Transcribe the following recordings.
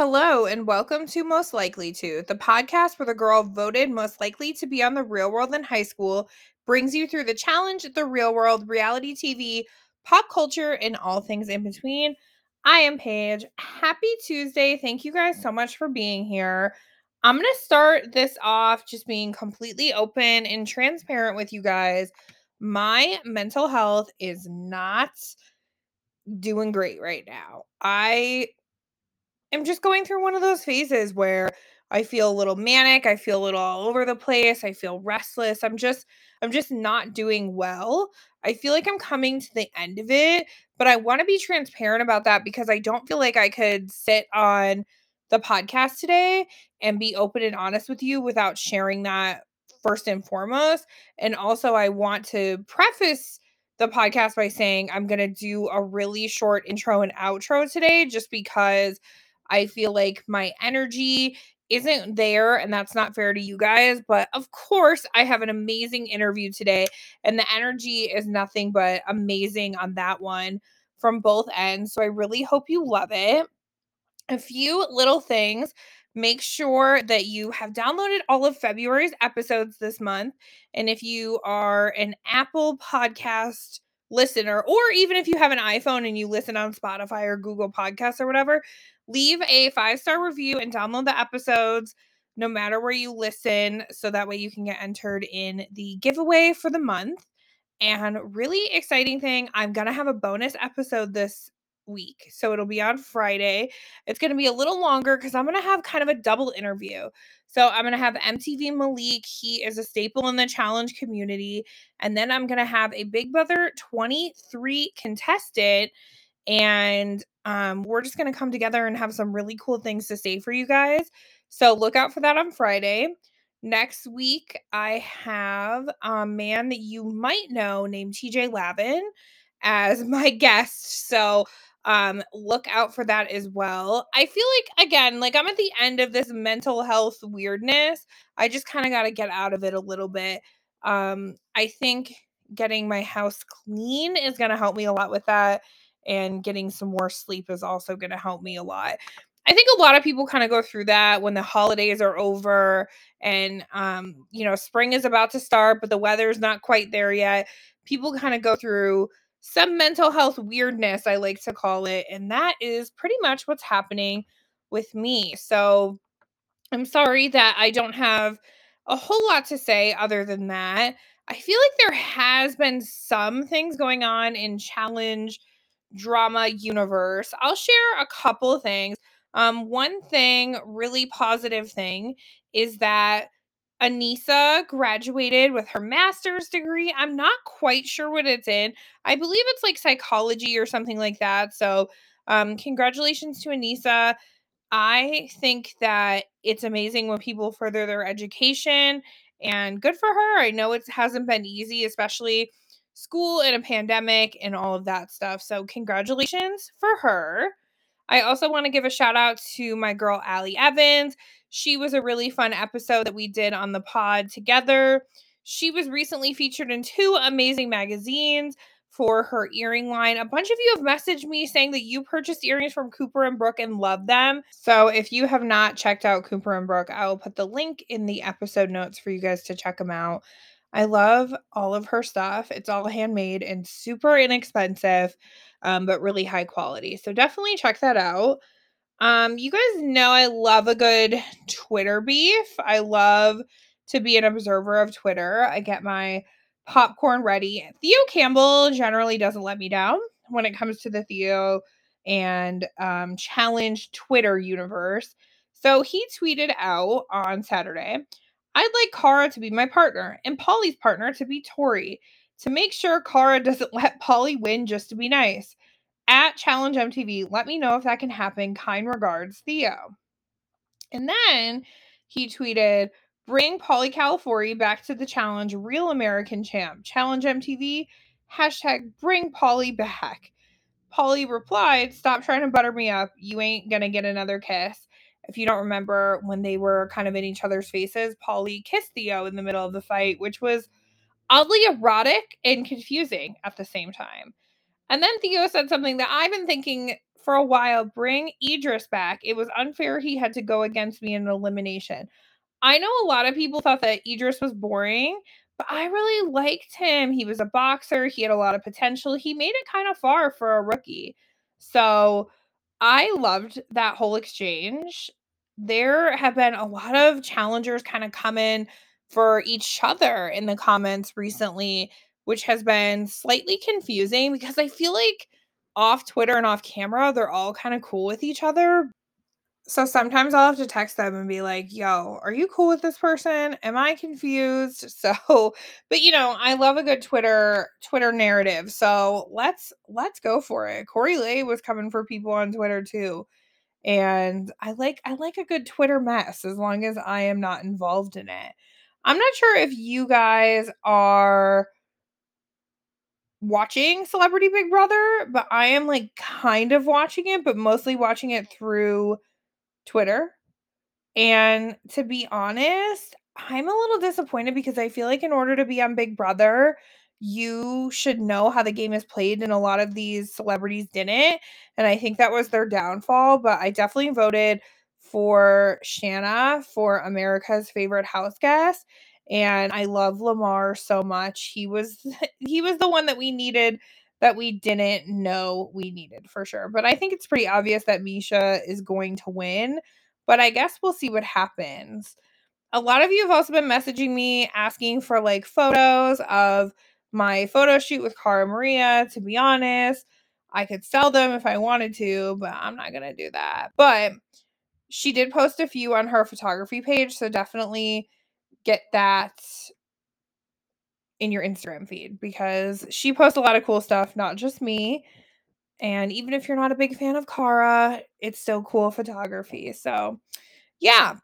Hello, and welcome to Most Likely To, the podcast where the girl voted most likely to be on the real world in high school brings you through the challenge, the real world, reality TV, pop culture, and all things in between. I am Paige. Happy Tuesday. Thank you guys so much for being here. I'm going to start this off just being completely open and transparent with you guys. My mental health is not doing great right now. I am just going through one of those phases where I feel a little manic, I feel a little all over the place, I feel restless. I'm just I'm just not doing well. I feel like I'm coming to the end of it, but I want to be transparent about that because I don't feel like I could sit on the podcast today and be open and honest with you without sharing that first and foremost. And also I want to preface the podcast by saying I'm going to do a really short intro and outro today just because I feel like my energy isn't there and that's not fair to you guys but of course i have an amazing interview today and the energy is nothing but amazing on that one from both ends so i really hope you love it. A few little things make sure that you have downloaded all of february's episodes this month and if you are an apple podcast listener or even if you have an iphone and you listen on spotify or google podcasts or whatever leave a five star review and download the episodes no matter where you listen so that way you can get entered in the giveaway for the month. And really exciting thing i'm gonna have a bonus episode this week so it'll be on friday. It's gonna be a little longer because i'm gonna have kind of a double interview. So i'm gonna have mtv malik he is a staple in the challenge community and then i'm gonna have a big brother 23 contestant and um, we're just going to come together and have some really cool things to say for you guys. So look out for that on Friday. Next week, I have a man that you might know named TJ Lavin as my guest. So um look out for that as well. I feel like again, like I'm at the end of this mental health weirdness. I just kind of got to get out of it a little bit. Um I think getting my house clean is going to help me a lot with that and getting some more sleep is also going to help me a lot. I think a lot of people kind of go through that when the holidays are over and um you know spring is about to start but the weather's not quite there yet. People kind of go through some mental health weirdness I like to call it and that is pretty much what's happening with me. So I'm sorry that I don't have a whole lot to say other than that. I feel like there has been some things going on in challenge drama universe. I'll share a couple things. Um, one thing, really positive thing, is that Aneesa graduated with her master's degree. I'm not quite sure what it's in. I believe it's like psychology or something like that. So, um, congratulations to Aneesa. I think that it's amazing when people further their education and good for her. I know it hasn't been easy, especially school and a pandemic and all of that stuff. So, congratulations for her. I also want to give a shout out to my girl, Allie Evans. She was a really fun episode that we did on the pod together. She was recently featured in two amazing magazines for her earring line. A bunch of you have messaged me saying that you purchased earrings from Cooper and Brooke and love them. So if you have not checked out Cooper and Brooke, I will put the link in the episode notes for you guys to check them out. I love all of her stuff. It's all handmade and super inexpensive, um, but really high quality. So definitely check that out. Um, you guys know I love a good Twitter beef. I love to be an observer of Twitter. I get my popcorn ready. Theo Campbell generally doesn't let me down when it comes to the Theo and um, challenge Twitter universe. So he tweeted out on Saturday I'd like Cara to be my partner and Paulie's partner to be Tori to make sure Cara doesn't let Paulie win just to be nice. At Challenge MTV, let me know if that can happen. Kind regards, Theo. And then he tweeted, Bring Paulie Calafiore back to the challenge, real American champ. Challenge MTV, hashtag bring Paulie back. Paulie replied, Stop trying to butter me up. You ain't gonna get another kiss. If you don't remember when they were kind of in each other's faces, Paulie kissed Theo in the middle of the fight, which was oddly erotic and confusing at the same time. And then Theo said something that I've been thinking for a while bring Idris back. It was unfair he had to go against me in an elimination. I know a lot of people thought that Idris was boring, but I really liked him. He was a boxer, he had a lot of potential. He made it kind of far for a rookie. So I loved that whole exchange there have been a lot of challengers kind of come in for each other in the comments recently, which has been slightly confusing because I feel like off Twitter and off camera, they're all kind of cool with each other. So sometimes I'll have to text them and be like, yo, are you cool with this person? Am I confused? So, but you know, I love a good Twitter Twitter narrative. So let's let's go for it. Corey Lay was coming for people on Twitter too and I like I like a good Twitter mess as long as I am not involved in it. I'm not sure if you guys are watching Celebrity Big Brother, but I am like kind of watching it, but mostly watching it through Twitter. And to be honest, I'm a little disappointed because I feel like in order to be on Big Brother, you should know how the game is played and a lot of these celebrities didn't and i think that was their downfall but i definitely voted for shanna for america's favorite house guest and i love lamar so much. He was he was the one that we needed that we didn't know we needed for sure but i think it's pretty obvious that miesha is going to win but i guess we'll see what happens. A lot of you have also been messaging me asking for like photos of my photo shoot with Cara Maria. To be honest, I could sell them if I wanted to, but I'm not going to do that. But she did post a few on her photography page, so definitely get that in your Instagram feed because she posts a lot of cool stuff, not just me. And even if you're not a big fan of Cara, it's still cool photography. So, yeah,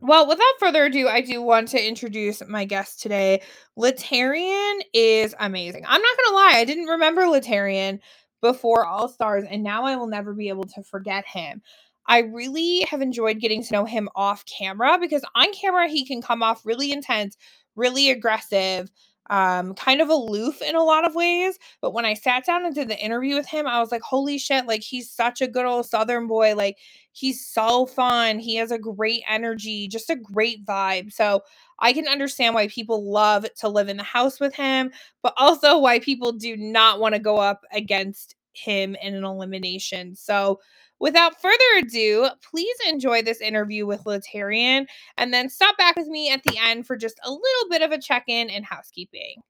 well, without further ado, I do want to introduce my guest today. Laterrian is amazing. I'm not going to lie, I didn't remember Laterrian before All Stars, and now I will never be able to forget him. I really have enjoyed getting to know him off camera because on camera, he can come off really intense, really aggressive, um, kind of aloof in a lot of ways. But when I sat down and did the interview with him, I was like, holy shit, like he's such a good old Southern boy. Like he's so fun. He has a great energy, just a great vibe. So I can understand why people love to live in the house with him, but also why people do not want to go up against him in an elimination. So Without further ado, please enjoy this interview with Laterrian and then stop back with me at the end for just a little bit of a check in and housekeeping.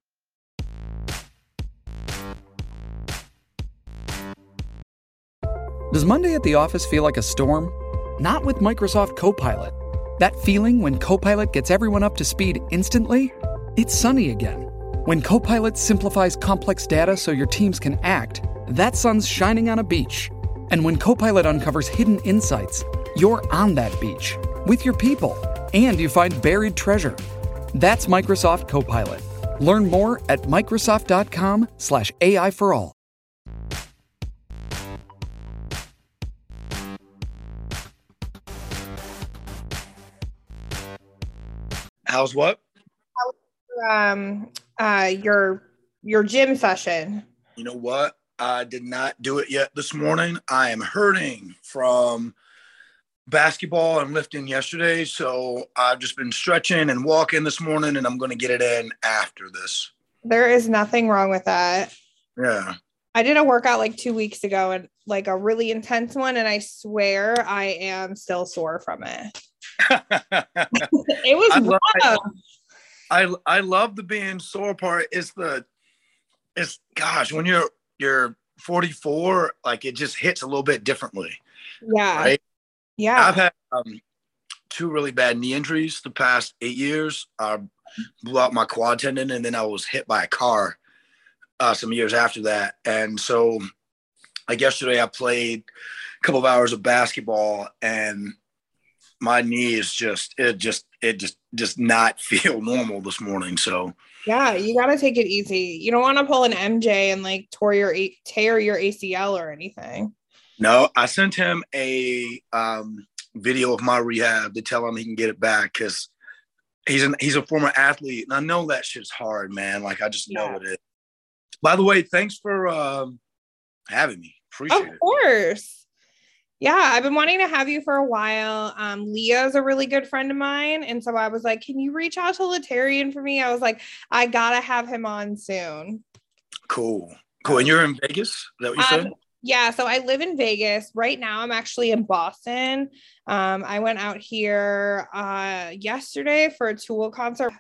Does Monday at the office feel like a storm? Not with Microsoft Copilot. That feeling when Copilot gets everyone up to speed instantly? It's sunny again. When Copilot simplifies complex data so your teams can act, that sun's shining on a beach and when Copilot uncovers hidden insights, you're on that beach with your people and you find buried treasure. That's Microsoft Copilot. Learn more at Microsoft.com/slash AI for all. How's what? Um, uh, your your gym session. You know what? I did not do it yet this morning. I am hurting from basketball and lifting yesterday. So I've just been stretching and walking this morning, and I'm going to get it in after this. There is nothing wrong with that. Yeah. I did a workout like two weeks ago and like a really intense one, and I swear I am still sore from it. it was I love, rough. I I love the being sore part. It's the it's gosh when you're you're 44, like it just hits a little bit differently. Yeah. Right. Yeah. I've had um, two really bad knee injuries the past eight years. I blew out my quad tendon, and then I was hit by a car uh, some years after that. And so, like yesterday, I played a couple of hours of basketball, and my knee is just it just it just just not feel normal this morning. So Yeah, you got to take it easy. You don't want to pull an MJ and like tear your tear your ACL or anything. no, I sent him a um, video of my rehab to tell him he can get it back because he's an he's a former athlete, and I know that shit's hard, man. Like I just know Yeah. it is. By the way, thanks for um, having me. Appreciate Of it. Of course. Yeah, I've been wanting to have you for a while. Um, Leah's a really good friend of mine. And so I was like, can you reach out to Laterrian for me? I was like, I gotta have him on soon. Cool, cool. And you're in Vegas? Is that what you Um, said? Yeah, so I live in Vegas. Right now I'm actually in Boston. Um, I went out here uh yesterday for a Tool concert.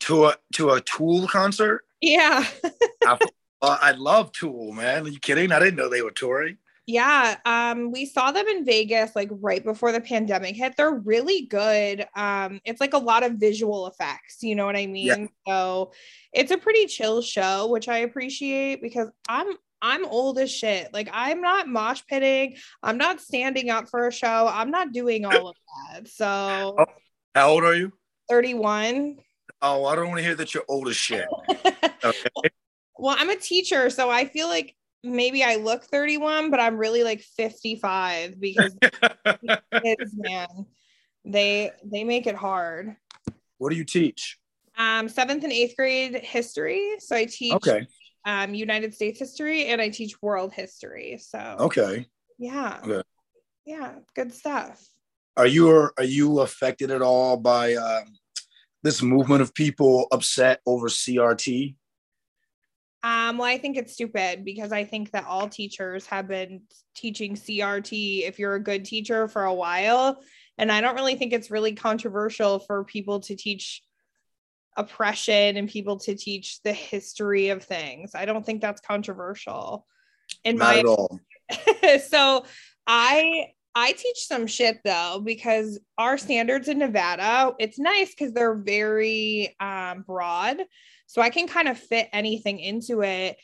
To a to a Tool concert? Yeah. I, I love Tool, man. Are you kidding? I didn't know they were touring. Yeah, um, we saw them in Vegas like right before the pandemic hit. They're really good. Um, it's like a lot of visual effects, you know what I mean? Yeah. So it's a pretty chill show, which I appreciate because I'm I'm old as shit. Like I'm not mosh pitting, I'm not standing up for a show, I'm not doing all of that. So Oh. How old are you? 31. Oh, I don't want to hear that you're old as shit. Okay. Well, I'm a teacher, so I feel like maybe I look 31, but I'm really like 55 because kids, man, they they make it hard. what do you teach? Um, seventh and eighth grade history. So I teach Okay. um United States history and I teach world history. So Okay. yeah. Okay. Yeah, good stuff. Are you are you affected at all by um, this movement of people upset over CRT? Um, well, I think it's stupid because I think that all teachers have been teaching CRT if you're a good teacher for a while. And I don't really think it's really controversial for people to teach oppression and people to teach the history of things. I don't think that's controversial. In Not my at all. so I I teach some shit though because our standards in Nevada, it's nice because they're very um, broad. So I can kind of fit anything into it.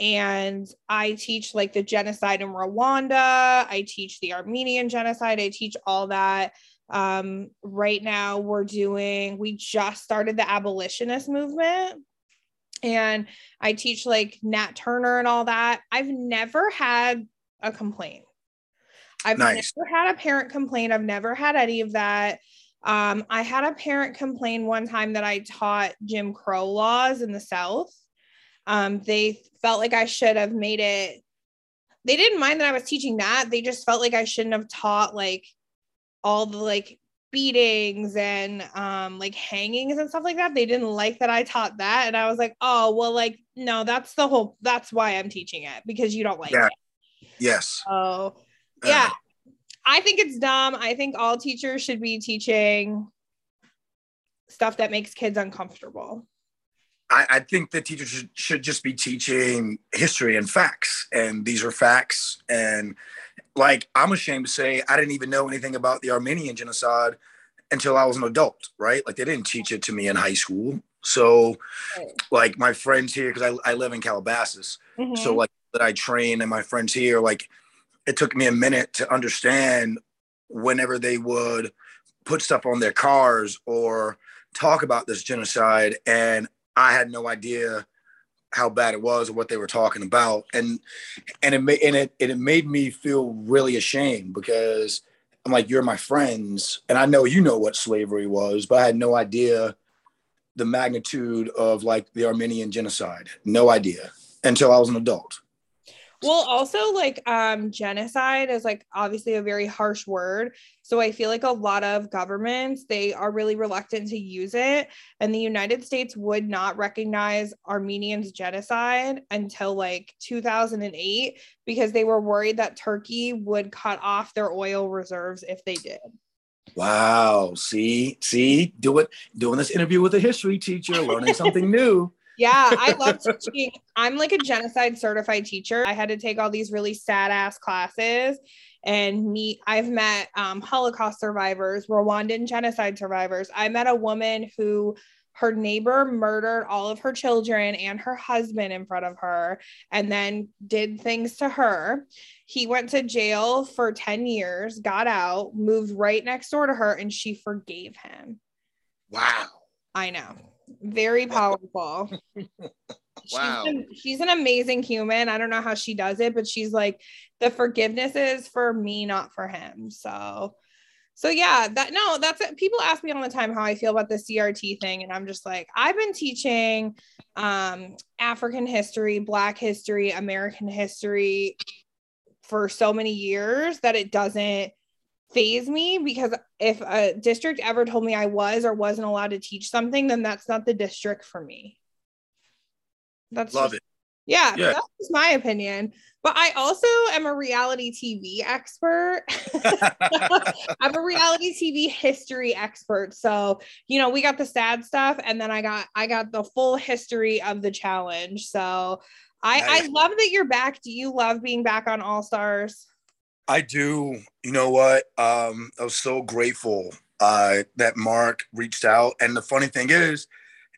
And I teach like the genocide in Rwanda. I teach the Armenian genocide. I teach all that. Um, right now, we're doing, we just started the abolitionist movement. And I teach like Nat Turner and all that. I've never had a complaint. I've Nice. never had a parent complain. I've never had any of that. Um, I had a parent complain one time that I taught Jim Crow laws in the South. Um, they felt like I should have made it. They didn't mind that I was teaching that. They just felt like I shouldn't have taught like all the like beatings and um like hangings and stuff like that. They didn't like that I taught that. And I was like, oh well, like, no, that's the whole that's why I'm teaching it because you don't like Yeah. it. Yes. Oh, Uh, yeah. I think it's dumb. I think all teachers should be teaching stuff that makes kids uncomfortable. I, I think that teachers should, should just be teaching history and facts, and these are facts. And like, I'm ashamed to say, I didn't even know anything about the Armenian genocide until I was an adult, right? Like, they didn't teach it to me in high school. So, Right. like, my friends here, because I, I live in Calabasas, Mm-hmm. so like that I train and my friends here, like, it took me a minute to understand whenever they would put stuff on their cars or talk about this genocide and I had no idea how bad it was or what they were talking about. And and it made and it, it made me feel really ashamed because I'm like you're my friends. And I know you know what slavery was but I had no idea the magnitude of like the Armenian genocide. No idea. Until I was an adult. Well, also like um genocide is like obviously a very harsh word. So I feel like a lot of governments they are really reluctant to use it and the United States would not recognize Armenians genocide until like 2008 because they were worried that Turkey would cut off their oil reserves if they did. Wow. See, see, do it doing this interview with a history teacher, learning something new. Yeah, I love teaching. I'm like a genocide certified teacher. I had to take all these really sad ass classes and meet. I've met um, Holocaust survivors, Rwandan genocide survivors. I met a woman who her neighbor murdered all of her children and her husband in front of her and then did things to her. He went to jail for 10 years, got out, moved right next door to her, and she forgave him. Wow. I know very powerful. wow. She's an, she's an amazing human. I don't know how she does it, but she's like, the forgiveness is for me, not for him. So, so yeah, that no, that's it. People ask me all the time how I feel about the CRT thing. And I'm just like, I've been teaching um, African history, Black history, American history for so many years that it doesn't phase me because if a district ever told me I was or wasn't allowed to teach something, then that's not the district for me. That's love just, it. Yeah, Yeah. that's my opinion. But I also am a reality TV expert. I'm a reality TV history expert. So, you know, we got the sad stuff and then I got I got the full history of the challenge. So, I I love that you're back. Do you love being back on All Stars? I do. You know what? Um, I was so grateful uh, that Mark reached out. And the funny thing is,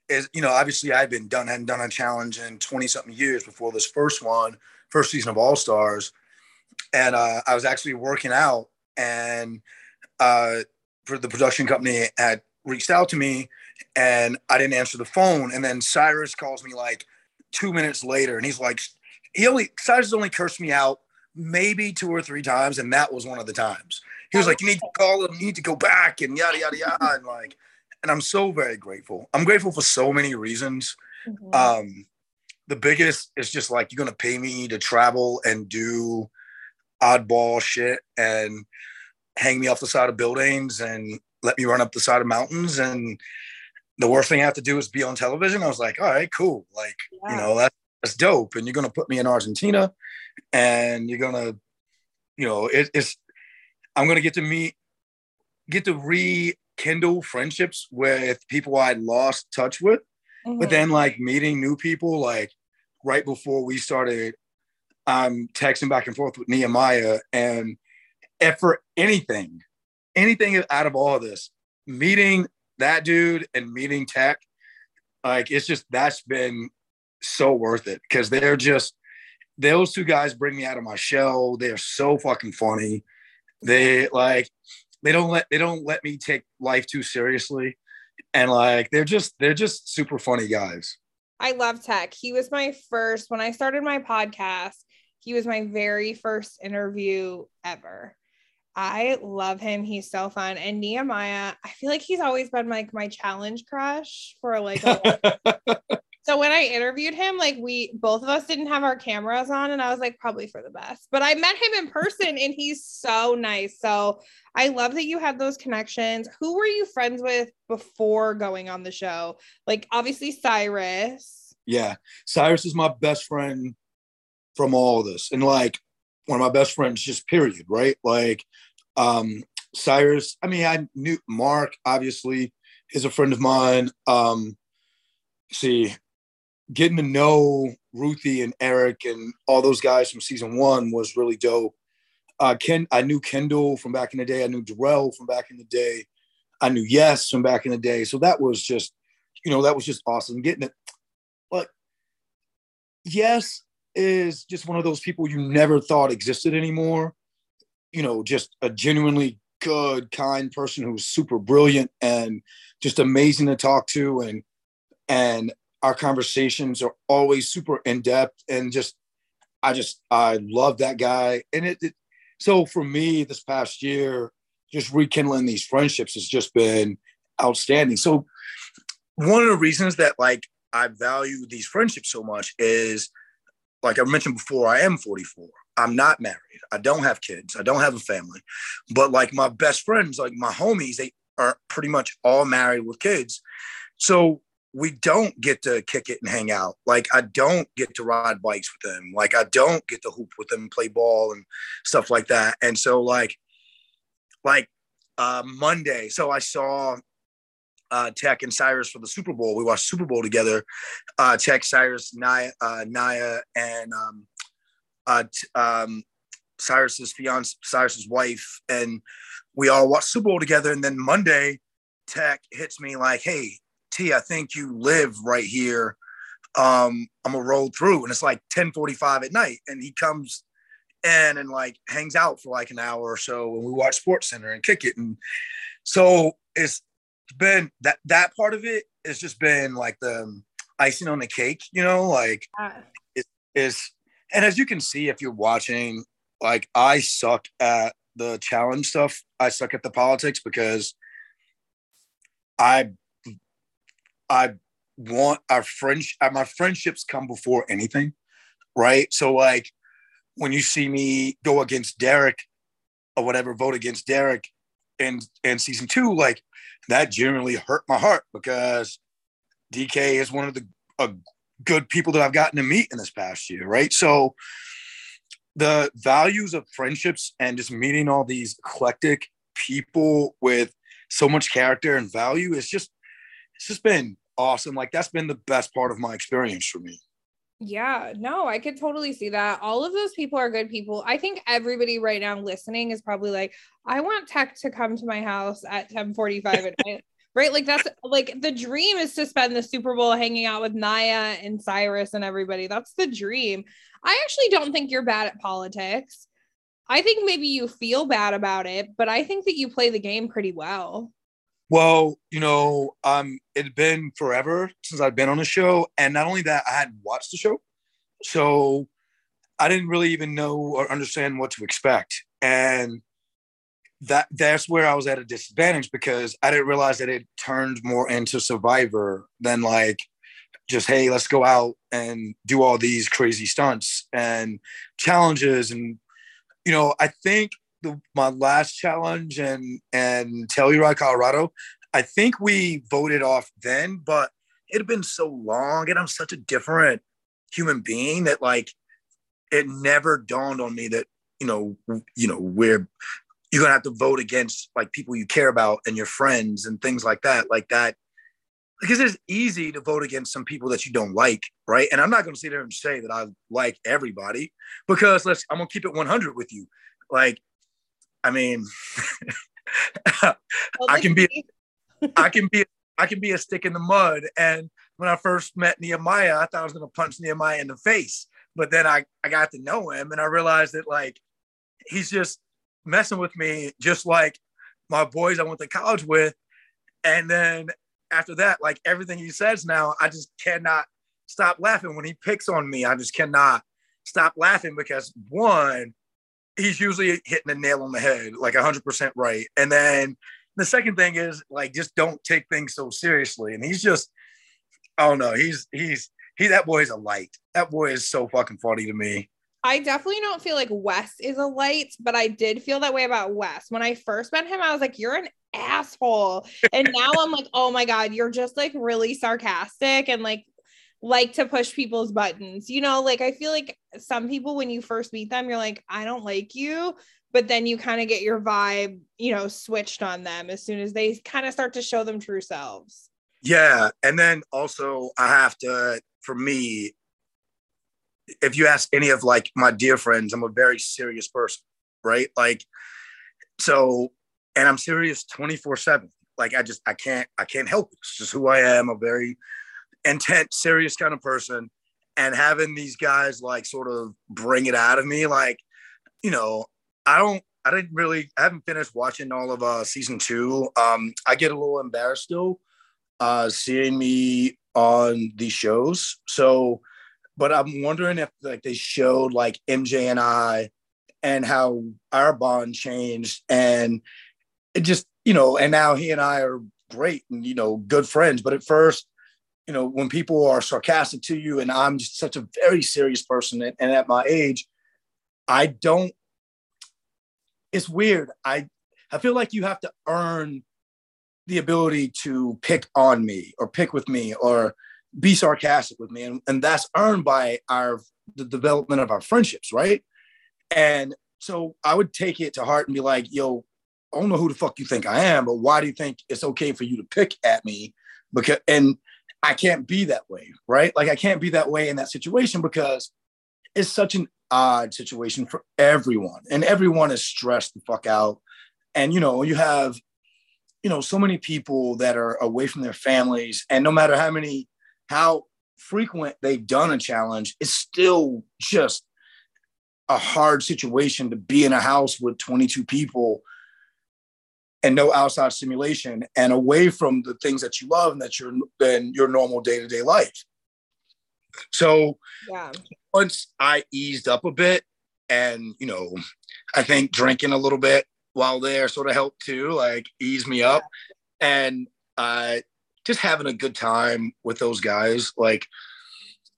is you know, obviously I've been done hadn't done a challenge in twenty something years before this first one, first season of All Stars, and uh, I was actually working out, and uh, for the production company had reached out to me, and I didn't answer the phone, and then Cyrus calls me like two minutes later, and he's like, he only Cyrus only cursed me out maybe two or three times, and that was one of the times. He was like, "You need to call him. You need to go back," and yada yada yada, and like, and I'm so very grateful. I'm grateful for so many reasons. Um, the biggest is just like you're gonna pay me to travel and do oddball shit and hang me off the side of buildings and let me run up the side of mountains and the worst thing I have to do is be on television. I was like, all right, cool. Like, you know, that's, that's dope. And you're going to put me in Argentina and you're going to, you know, it, it's, I'm going to get to meet, get to rekindle friendships with people I'd lost touch with. But Mhm. then like meeting new people, like right before we started, I'm texting back and forth with Nehemiah and if for anything, anything out of all of this, meeting that dude and meeting Teck, like it's just that's been so worth it because they're just those two guys bring me out of my shell. They're so fucking funny. They like they don't let they don't let me take life too seriously. And like they're just they're just super funny guys. I love Teck. He was my first, when I started my podcast, he was my very first interview ever. I love him. He's so fun. And Nehemiah, I feel like he's always been like my challenge crush for like a so when I interviewed him, like we both of us didn't have our cameras on, and I was like, probably for the best. But I met him in person and he's so nice. So I love that you had those connections. Who were you friends with before going on the show? Like obviously Cyrus. Yeah. Cyrus is my best friend from all of this. And like one of my best friends, just period, right? Like um Cyrus, I mean, I knew Mark, obviously, is a friend of mine. Um see, getting to know Ruthie and Eric and all those guys from season one was really dope. Uh Ken, I knew Kendal from back in the day, I knew Darrell from back in the day, I knew Yes from back in the day. So that was just, you know, that was just awesome. Getting it but yes is just one of those people you never thought existed anymore you know just a genuinely good kind person who's super brilliant and just amazing to talk to and and our conversations are always super in-depth and just i just i love that guy and it, it so for me this past year just rekindling these friendships has just been outstanding so one of the reasons that like I value these friendships so much is like I mentioned before, I am 44. I'm not married. I don't have kids. I don't have a family. But like my best friends, like my homies, they are pretty much all married with kids. So we don't get to kick it and hang out. Like I don't get to ride bikes with them. Like I don't get to hoop with them, play ball and stuff like that. And so like like uh Monday, so I saw uh, Teck and Cyrus for the Super Bowl. We watched Super Bowl together. Uh, Teck, Cyrus, Naya, uh, Naya, and um, uh, t- um, Cyrus's fiance, Cyrus's wife, and we all watched Super Bowl together. And then Monday, Teck hits me like, "Hey, T, I think you live right here. Um, I'm gonna roll through." And it's like 10:45 at night, and he comes in and like hangs out for like an hour or so, and we watch Sports Center and kick it. And so it's been that that part of it has just been like the icing on the cake, you know, like Yeah. it is and as you can see if you're watching, like I suck at the challenge stuff. I suck at the politics because I I want our friends my friendships come before anything, right? So like when you see me go against Derrick or whatever, vote against Derrick in in season two, like that generally hurt my heart because DK is one of the uh, good people that I've gotten to meet in this past year, right? So the values of friendships and just meeting all these eclectic people with so much character and value is just it's just been awesome. Like that's been the best part of my experience for me. Yeah, no, I could totally see that. All of those people are good people. I think everybody right now listening is probably like, I want Teck to come to my house at 1045 at night. Right. Like that's like the dream is to spend the Super Bowl hanging out with Naya and Cyrus and everybody. That's the dream. I actually don't think you're bad at politics. I think maybe you feel bad about it, but I think that you play the game pretty well. Well, you know, um, it had been forever since I've been on the show, and not only that, I hadn't watched the show, so I didn't really even know or understand what to expect, and that that's where I was at a disadvantage because I didn't realize that it turned more into Survivor than like just hey, let's go out and do all these crazy stunts and challenges, and you know, I think the, my last challenge and and Telluride, Colorado, I think we voted off then, but it had been so long, and I'm such a different human being that like it never dawned on me that you know you know we're you're gonna have to vote against like people you care about and your friends and things like that, like that. Because it's easy to vote against some people that you don't like, right? And I'm not gonna sit there and say that I like everybody because let's I'm gonna keep it 100 with you. Like I mean, I can be, I can be, I can be a stick in the mud. And when I first met Nehemiah, I thought I was going to punch Nehemiah in the face. But then I, I got to know him and I realized that like he's just messing with me, just like my boys I went to college with. And then after that, like everything he says now, I just cannot stop laughing. When he picks on me, I just cannot stop laughing because one, he's usually hitting the nail on the head, like 100% right. And then the second thing is like, just don't take things so seriously. And he's just, I don't know, he's, he's, he, that boy is a light. That boy is so fucking funny to me. I definitely don't feel like Wes is a light, but I did feel that way about Wes. When I first met him, I was like, you're an asshole. And now I'm like, oh my God, you're just like really sarcastic and like like to push people's buttons. You know, like I feel like some people when you first meet them, you're like, I don't like you. But then you kind of get your vibe, you know, switched on them as soon as they kind of start to show them true selves. Yeah. And then also, I have to, for me, if you ask any of like my dear friends, I'm a very serious person, right? Like, so, and I'm serious 24 seven. Like, I just, I can't, I can't help it. It's just who I am. A very intense, serious kind of person. And having these guys like sort of bring it out of me, like, you know, I don't, I didn't really, I haven't finished watching all of uh, season two. Um, I get a little embarrassed still uh, seeing me on these shows. So, but I'm wondering if like they showed like MJ and I and how our bond changed and it just, you know, and now he and I are great and, you know, good friends. But at first, you know, when people are sarcastic to you, and I'm just such a very serious person, and, and at my age, I don't. It's weird. I I feel like you have to earn the ability to pick on me or pick with me or be sarcastic with me, and, and that's earned by our the development of our friendships, right? And so I would take it to heart and be like, "Yo, I don't know who the fuck you think I am, but why do you think it's okay for you to pick at me?" Because and I can't be that way, right? Like I can't be that way in that situation because it's such an odd situation for everyone, and everyone is stressed the fuck out. And you know, you have, you know, so many people that are away from their families, and no matter how many, how frequent they've done a challenge, it's still just a hard situation to be in a house with 22 people and no outside stimulation and away from the things that you love and that you're in your normal day-to-day life so yeah. once i eased up a bit and you know i think drinking a little bit while there sort of helped too like ease me up yeah. and uh just having a good time with those guys like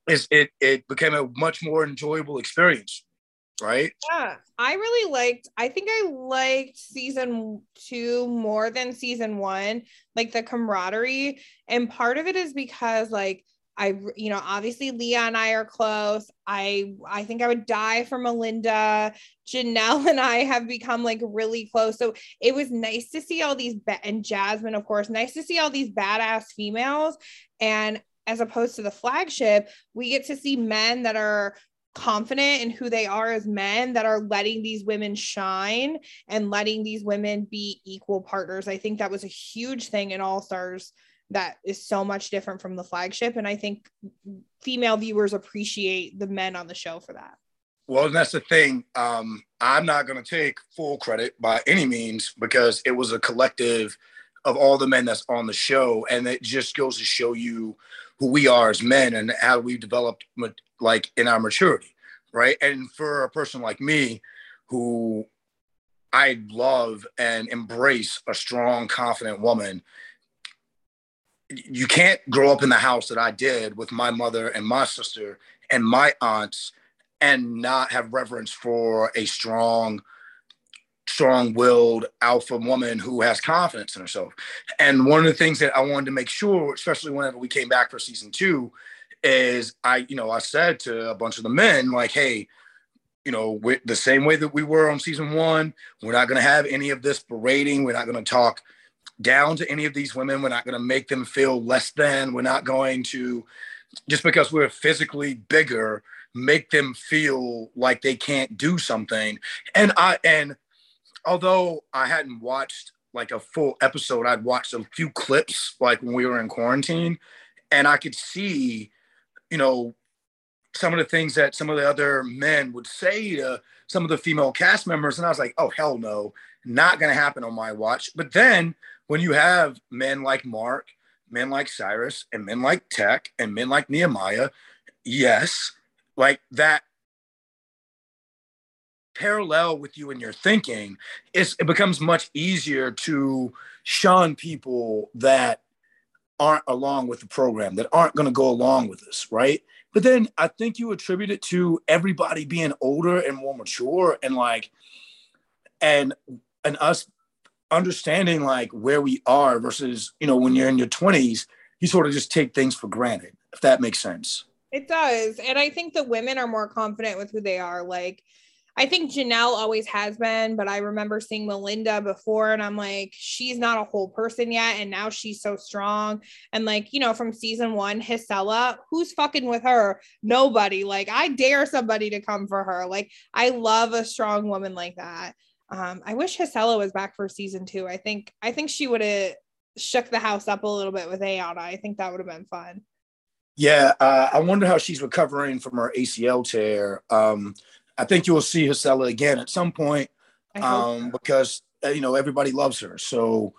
it it became a much more enjoyable experience right? Yeah, I really liked. I think I liked season two more than season one, like the camaraderie, and part of it is because like. I, you know, obviously Leah and I are close. I, I think I would die for Melinda. Janelle and I have become like really close. So it was nice to see all these, ba- and Jasmine, of course, nice to see all these badass females. And as opposed to the flagship, we get to see men that are confident in who they are as men that are letting these women shine and letting these women be equal partners. I think that was a huge thing in All Stars that is so much different from the flagship. And I think female viewers appreciate the men on the show for that. Well, that's the thing. Um, I'm not going to take full credit by any means because it was a collective of all the men that's on the show. And it just goes to show you who we are as men and how we've developed like in our maturity, right? And for a person like me, who I love and embrace a strong, confident woman, you can't grow up in the house that I did with my mother and my sister and my aunts and not have reverence for a strong, strong-willed alpha woman who has confidence in herself. And one of the things that I wanted to make sure, especially whenever we came back for season two, is I, you know, I said to a bunch of the men, like, hey, you know, the same way that we were on season one, we're not going to have any of this berating. We're not going to talk down to any of these women. We're not going to make them feel less than. We're not going to, just because we're physically bigger, make them feel like they can't do something. And I, and although I hadn't watched like a full episode, I'd watched a few clips like when we were in quarantine, and I could see you know, some of the things that some of the other men would say to some of the female cast members. And I was like, oh, hell no, not going to happen on my watch. But then when you have men like Mark, men like Cyrus, and men like Teck, and men like Nehemiah, yes, like that parallel with you in your thinking, it's, it becomes much easier to shun people that aren't along with the program, that aren't going to go along with this, right? But then I think you attribute it to everybody being older and more mature and like, and and us understanding like where we are versus you know when you're in your 20s you sort of just take things for granted if that makes sense it does and i think the women are more confident with who they are like I think Janelle always has been, but I remember seeing Melinda before and I'm like, she's not a whole person yet. And now she's so strong. And like, you know, from season one, Jisela, who's fucking with her? Nobody. Like, I dare somebody to come for her. Like, I love a strong woman like that. Um, I wish Jisela was back for season two. I think I think she would have shook the house up a little bit with Ayanna. I think that would have been fun. Yeah, uh, I wonder how she's recovering from her ACL tear. Um, I think you will see Jisela again at some point um, because uh, you know everybody loves her. So,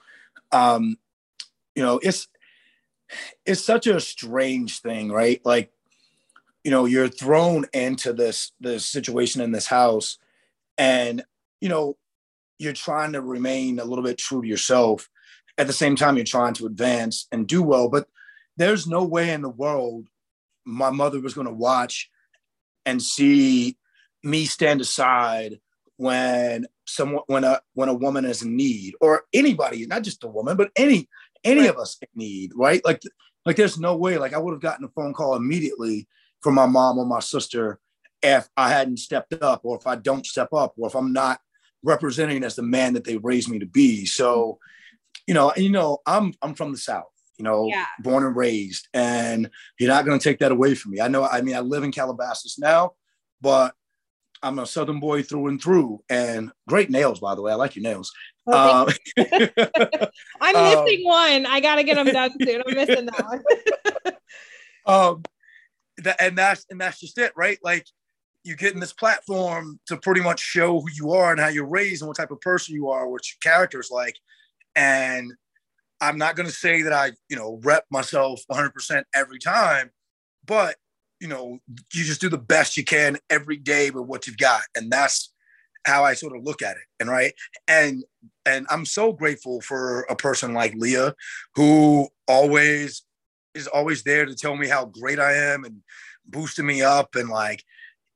um, you know, it's it's such a strange thing, right? Like, you know, you're thrown into this this situation in this house, and you know, you're trying to remain a little bit true to yourself. At the same time, you're trying to advance and do well, but there's no way in the world my mother was going to watch and see me stand aside when someone when a when a woman is in need or anybody not just a woman but any any right. of us in need right like like there's no way like i would have gotten a phone call immediately from my mom or my sister if i hadn't stepped up or if i don't step up or if i'm not representing as the man that they raised me to be so you know and you know i'm i'm from the south you know yeah. born and raised and you're not going to take that away from me i know i mean i live in calabasas now but I'm a Southern boy through and through, and great nails, by the way. I like your nails. Oh, uh, I'm um, missing one. I gotta get them done soon. I'm missing that one. um, that, and that's and that's just it, right? Like you get in this platform to pretty much show who you are and how you're raised and what type of person you are, what your character is like. And I'm not going to say that I, you know, rep myself 100% every time, but you know, you just do the best you can every day with what you've got. And that's how I sort of look at it. And right. And and I'm so grateful for a person like Leah who always is always there to tell me how great I am and boosting me up and like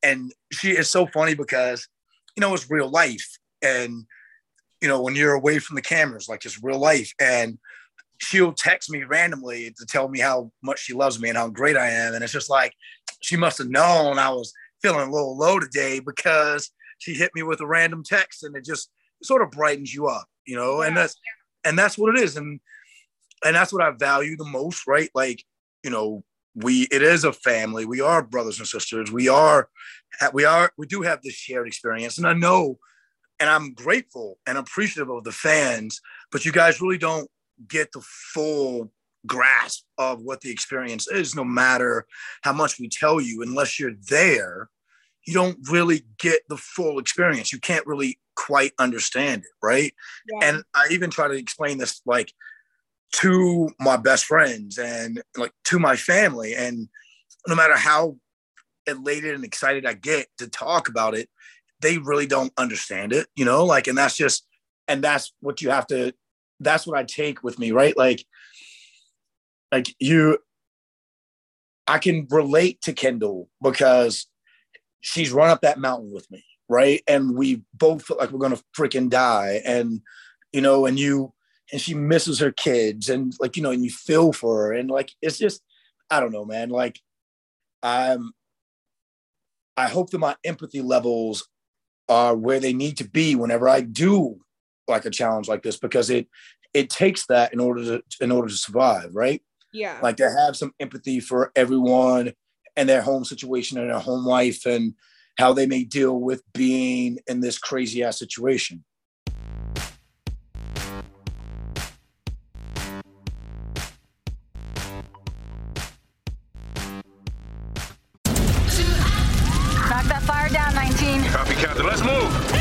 and she is so funny because you know it's real life and you know when you're away from the cameras like it's real life and she'll text me randomly to tell me how much she loves me and how great I am. And it's just like she must have known I was feeling a little low today because she hit me with a random text and it just sort of brightens you up, you know, yeah. and that's and that's what it is. And and that's what I value the most, right? Like, you know, we it is a family. We are brothers and sisters. We are we are we do have this shared experience. And I know and I'm grateful and appreciative of the fans, but you guys really don't get the full grasp of what the experience is, no matter how much we tell you, unless you're there, you don't really get the full experience. You can't really quite understand it, right? Yeah. And I even try to explain this like to my best friends and like to my family. And no matter how elated and excited I get to talk about it, they really don't understand it, you know, like, and that's just, and that's what you have to that's what I take with me, right? Like, like you, I can relate to Kendal because she's run up that mountain with me, right? And we both feel like we're gonna freaking die, and you know, and you, and she misses her kids, and like you know, and you feel for her, and like it's just, I don't know, man. Like, I'm, I hope that my empathy levels are where they need to be whenever I do like a challenge like this because it it takes that in order to in order to survive, right? Yeah. Like to have some empathy for everyone and their home situation and their home life and how they may deal with being in this crazy ass situation. Knock that fire down, 19. Copy, Captain. Let's move.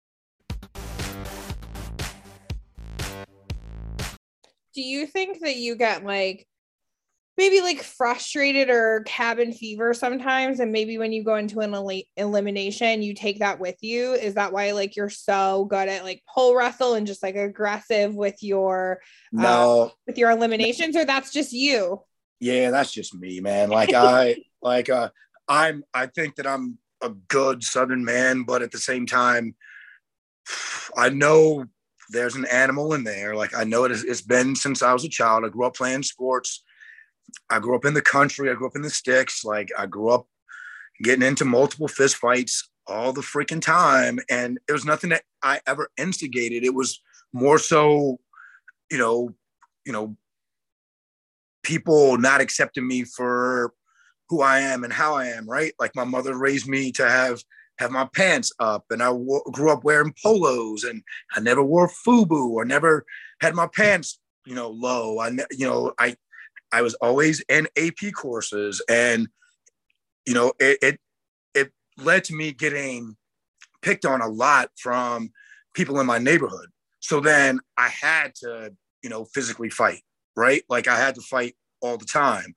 Do you think that you get like maybe like frustrated or cabin fever sometimes? And maybe when you go into an el- elimination you take that with you? Is that why like you're so good at like pole wrestle and just like aggressive with your uh, no. with your eliminations or that's just you? Yeah that's just me man. Like i like uh i'm i think that i'm a good southern man but at the same time i know there's an animal in there. Like I know it is, it's been since I was a child. I grew up playing sports. I grew up in the country. I grew up in the sticks. Like I grew up getting into multiple fist fights all the freaking time. And it was nothing that I ever instigated. It was more so, you know, you know, people not accepting me for who I am and how I am, right? Like my mother raised me to have have my pants up and I w- grew up wearing polos and I never wore FUBU or never had my pants, you know, low. I, ne- you know, I, I was always in AP courses and, you know, it, it, it led to me getting picked on a lot from people in my neighborhood. So then I had to, you know, physically fight, right? Like I had to fight all the time.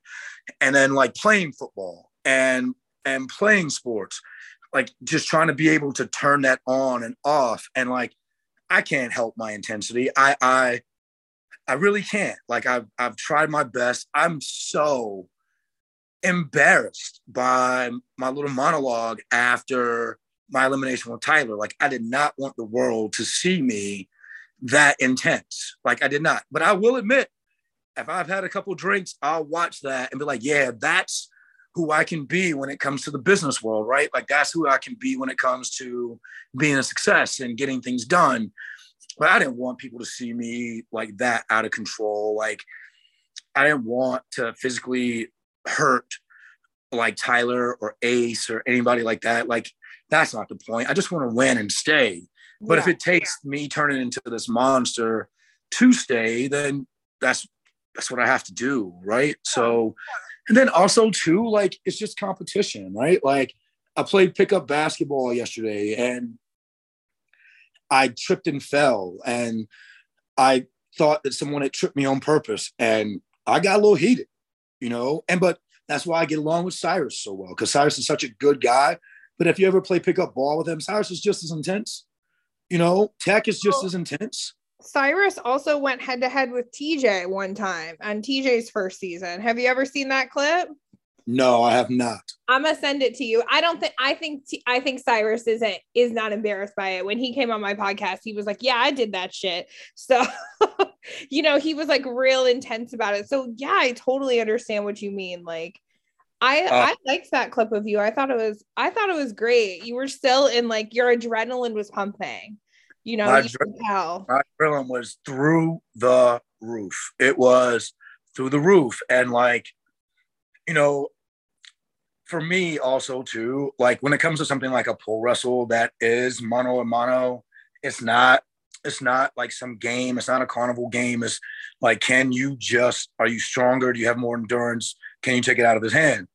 And then like playing football and and playing sports like just trying to be able to turn that on and off. And like i can't help my intensity. I i i really can't. Like i've i've tried my best. I'm so embarrassed by my little monologue after my elimination with tyler. Like i did not want the world to see me that intense. Like i did not. But i will admit if i've had a couple drinks i'll watch that and be like yeah that's who I can be when it comes to the business world, right? Like that's who I can be when it comes to being a success and getting things done. But I didn't want people to see me like that out of control. Like I didn't want to physically hurt like Tyler or Ace or anybody like that. Like that's not the point. I just want to win and stay. But yeah. if it takes me turning into this monster to stay, then that's that's what I have to do, right? So and then also too, like it's just competition, right? Like I played pickup basketball yesterday and I tripped and fell and I thought that someone had tripped me on purpose and I got a little heated, you know. And but that's why I get along with Cyrus so well because Cyrus is such a good guy. But if you ever play pickup ball with him, Cyrus is just as intense. You know, Teck is just as intense. Cyrus also went head to head with TJ one time on TJ's first season. Have you ever seen that clip? No, I have not. I'm gonna send it to you. I don't think I think T- I think Cyrus isn't is not embarrassed by it. When he came on my podcast, he was like, "Yeah, I did that shit." So, you know, he was like real intense about it. So, yeah, I totally understand what you mean. Like, I uh, I liked that clip of you. I thought it was I thought it was great. You were still in like your adrenaline was pumping. You know, my, you adre- my adrenaline was through the roof. It was through the roof. And like, you know, for me also too, like when it comes to something like a pole wrestle that is mono and mono, it's not it's not like some game, it's not a carnival game. It's like, can you just are you stronger? Do you have more endurance? Can you take it out of his hand?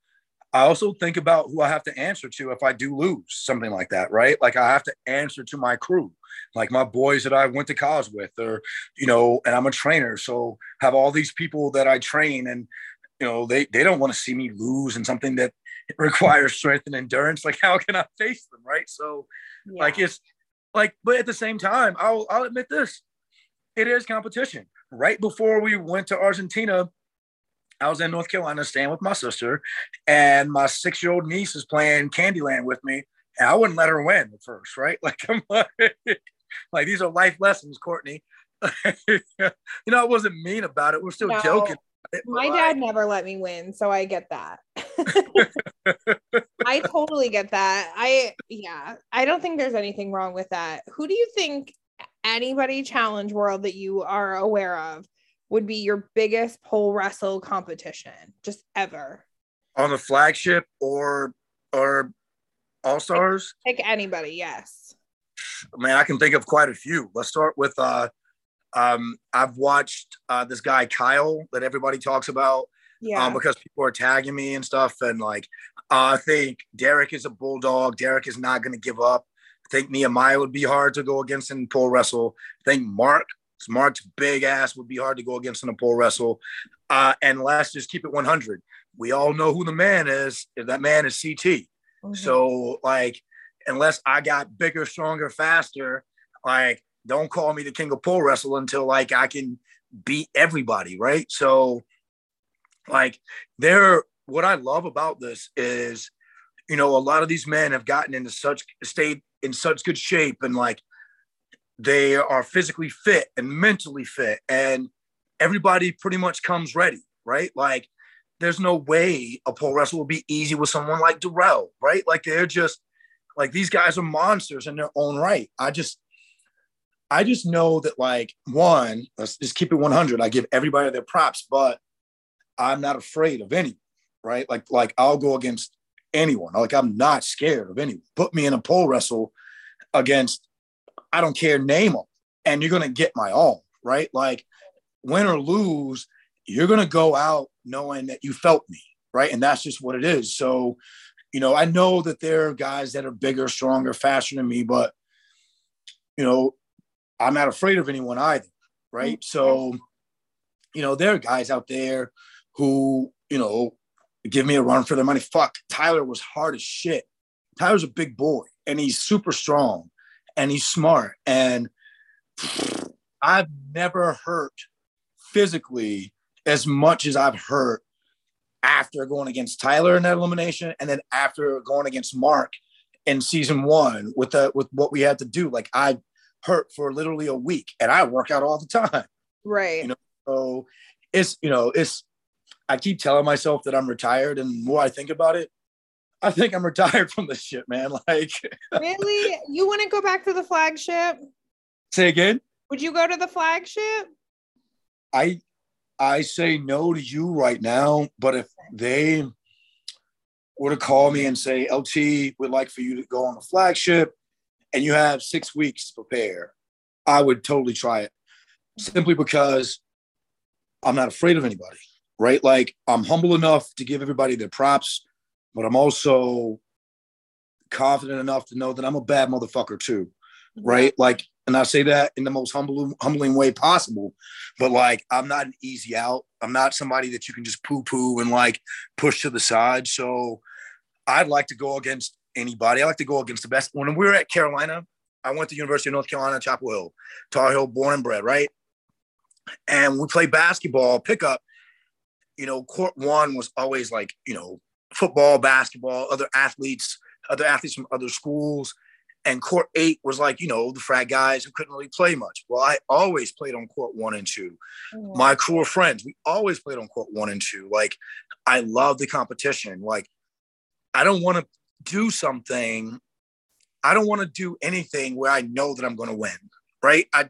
I also think about who I have to answer to if I do lose something like that, right? Like I have to answer to my crew, like my boys that I went to college with, or you know, and I'm a trainer, so have all these people that I train, and you know, they they don't want to see me lose in something that requires strength and endurance. Like how can I face them, right? So, yeah. like it's like, but at the same time, I'll I'll admit this, it is competition. Right before we went to Argentina, I was in North Carolina staying with my sister, and my six year old niece is playing Candyland with me. And I wouldn't let her win at first, right? Like I'm like, like these are life lessons, Courtney. you know, I wasn't mean about it. We're still no, joking. It, my dad like, never let me win, so I get that. I totally get that. I yeah, I don't think there's anything wrong with that. Who do you think anybody challenge world that you are aware of would be your biggest pole wrestle competition just ever? On the flagship or or all stars? Pick anybody, yes. Man, I can think of quite a few. Let's start with uh um I've watched uh this guy Kyle that everybody talks about. Yeah. Um, because people are tagging me and stuff. And like uh, I think Derrick is a bulldog. Derrick is not gonna give up. I think Nehemiah would be hard to go against in pole wrestle. I think Mark Mark's big ass would be hard to go against in a pole wrestle. Uh, and let's just keep it 100. We all know who the man is. If that man is CT. Mm-hmm. So like, unless I got bigger, stronger, faster, like, don't call me the king of pole wrestle until like I can beat everybody, right? So, like, there. What I love about this is, you know, a lot of these men have gotten into such state in such good shape and like they are physically fit and mentally fit and everybody pretty much comes ready right like there's no way a pole wrestle will be easy with someone like Darrell, right like they're just Like these guys are monsters in their own right. I just I just know that like one, let's just keep it 100. I give everybody their props, but I'm not afraid of anyone, right? Like like I'll go against anyone. Like I'm not scared of anyone. Put me in a pole wrestle against I don't care name them, and you're gonna get my all, right? Like win or lose, you're gonna go out knowing that you felt me, right? And that's just what it is. So, you know, I know that there are guys that are bigger, stronger, faster than me, but you know, I'm not afraid of anyone either, right? Mm-hmm. So, you know, there are guys out there who, you know, give me a run for their money. Fuck, Tyler was hard as shit. Tyler's a big boy and he's super strong and he's smart. And I've never hurt physically as much as I've hurt after going against Tyler in that elimination and then after going against Mark in season one with the with what we had to do. Like I hurt for literally a week and I work out all the time. Right. You know, so it's you know, it's I keep telling myself that I'm retired and the more I think about it, I think I'm retired from this shit, man. Like Really? You wouldn't go back to the flagship? Say again? Would you go to the flagship? I I say no to you right now, but if they were to call me and say, LT, would like for you to go on the flagship and you have six weeks to prepare, I would totally try it simply because I'm not afraid of anybody, right? Like I'm humble enough to give everybody their props, but I'm also confident enough to know that I'm a bad motherfucker too, right? Like and I say that in the most humble, humbling way possible. But like, I'm not an easy out. I'm not somebody that you can just poo poo and like push to the side. So I'd like to go against anybody. I like to go against the best. When we were at Carolina, I went to University of North Carolina, Chapel Hill, Tar Heel, born and bred, right? And we played basketball pickup. You know, court one was always like, you know, football, basketball, other athletes, other athletes from other schools and court eight was like you know the frat guys who couldn't really play much. Well i always played on court one and 2 mm-hmm. my crew of friends we always played on court one and two. Like i love the competition. Like i don't want to do something i don't want to do anything where i know that i'm going to win right? I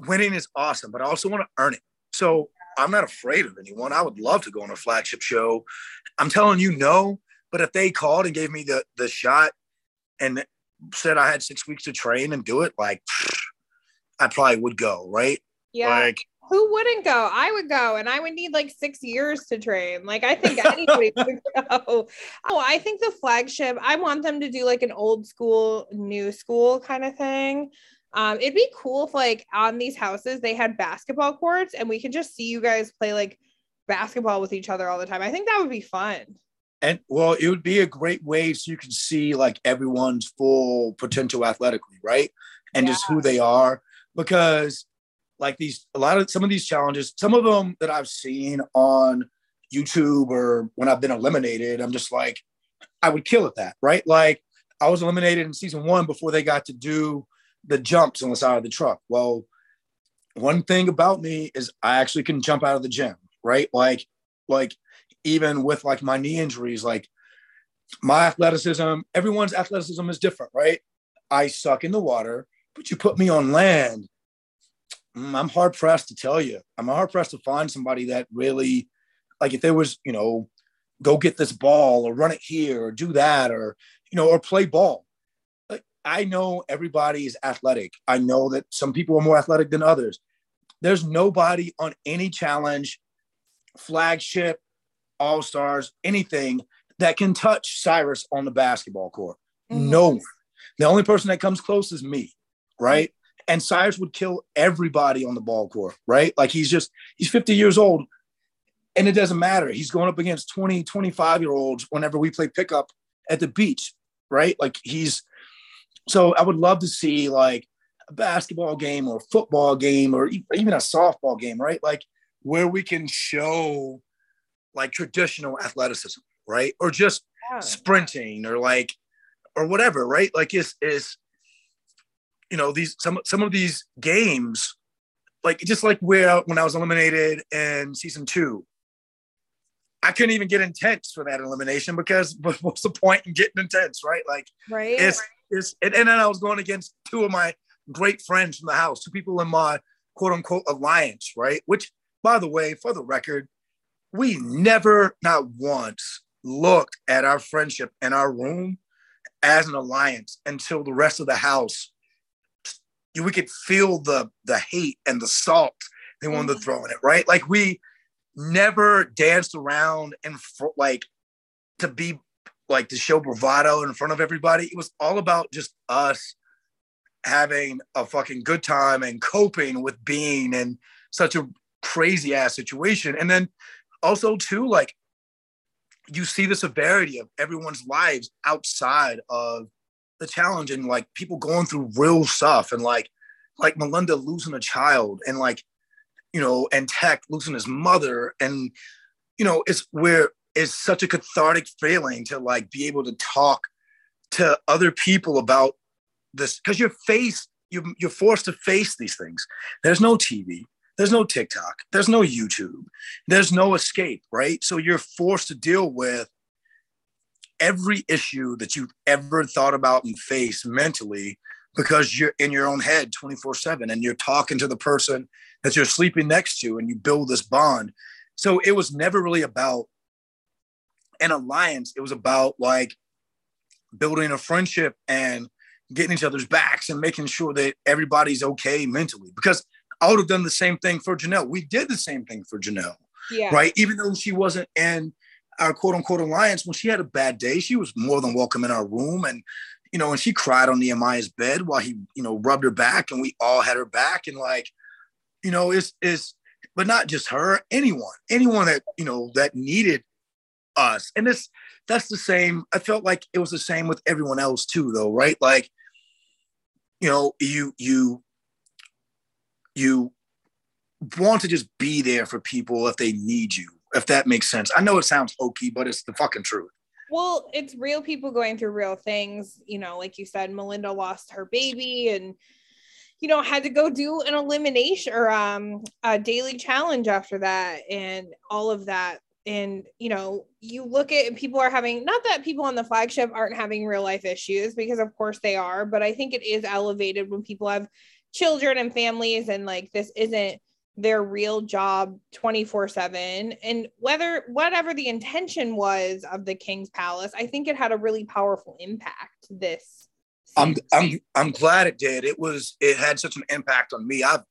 winning is awesome but i also want to earn it. So i'm not afraid of anyone. I would love to go on a flagship show. I'm telling you no but if they called and gave me the the shot and said I had six weeks to train and do it, like I probably would go, right? Yeah. Like who wouldn't go? I would go, and I would need like six years to train. Like I think anybody would go. Oh, I think the flagship. I want them to do like an old school, new school kind of thing. Um, it'd be cool if like on these houses they had basketball courts, and we could just see you guys play like basketball with each other all the time. I think that would be fun and well, it would be a great way so you can see like everyone's full potential athletically, right? And yeah. just who they are. Because like these a lot of some of these challenges, some of them that I've seen on YouTube or when I've been eliminated, I'm just like, I would kill at that, right? Like I was eliminated in season one before they got to do the jumps on the side of the truck. Well, one thing about me is I actually can jump out of the gym, right? Like, like even with like my knee injuries, like my athleticism, everyone's athleticism is different, right? I suck in the water, but you put me on land. Mm, I'm hard pressed to tell you. I'm hard pressed to find somebody that really, like, if there was, you know, go get this ball or run it here or do that or, you know, or play ball. Like, I know everybody is athletic. I know that some people are more athletic than others. There's nobody on any challenge, flagship, all stars, anything that can touch Cyrus on the basketball court. Mm-hmm. No one. The only person that comes close is me, right? And Cyrus would kill everybody on the ball court, right? Like he's just, he's 50 years old and it doesn't matter. He's going up against 20, 25 year olds whenever we play pickup at the beach, right? Like he's, so I would love to see like a basketball game or a football game or even a softball game, right? Like where we can show like traditional athleticism, right? Or just yeah. sprinting or like or whatever, right? Like is is you know these some some of these games like just like where when I was eliminated in season two, I couldn't even get intense for that elimination because what's the point in getting intense, right? Like, right? It's it's and, and then I was going against two of my great friends from the house, two people in my quote unquote alliance, right? Which, by the way, for the record, we never, not once, looked at our friendship and our room as an alliance until the rest of the house. We could feel the the hate and the salt they wanted mm-hmm. to throw in it, right? Like we never danced around and like to be like to show bravado in front of everybody. It was all about just us having a fucking good time and coping with being in such a crazy ass situation. And then also too, like you see the severity of everyone's lives outside of the challenge and like people going through real stuff and like like Melinda losing a child and like you know, and Teck losing his mother. And, you know, it's where it's such a cathartic feeling to like be able to talk to other people about this because you're faced, you, you're forced to face these things. There's no TV, there's no TikTok, there's no YouTube, there's no escape, right? So you're forced to deal with every issue that you've ever thought about and faced mentally because you're in your own head 24 7 and you're talking to the person that you're sleeping next to and you build this bond. So it was never really about an alliance. It was about like building a friendship and getting each other's backs and making sure that everybody's okay mentally. Because I would have done the same thing for Janelle. We did the same thing for Janelle. Yeah. Right. Even though she wasn't in our quote unquote alliance, when she had a bad day, she was more than welcome in our room. And, you know, and she cried on Nehemiah's bed while he, you know, rubbed her back and we all had her back. And like, you know, it's, is but not just her, anyone, anyone that, you know, that needed us. And this that's the same. I felt like it was the same with everyone else too, though, right? Like, you know, you you you want to just be there for people if they need you, if that makes sense. I know it sounds hokey, but it's the fucking truth. Well, it's real people going through real things. You know, like you said, Melinda lost her baby and you know, had to go do an elimination or um a daily challenge after that and all of that. And you know, you look at people are having not that people on the flagship aren't having real life issues because of course they are, but I think it is elevated when people have children and families and like this isn't their real job 24/7 and whether whatever the intention was of the king's palace I think it had a really powerful impact this I'm I'm I'm glad it did. It was it had such an impact on me. I've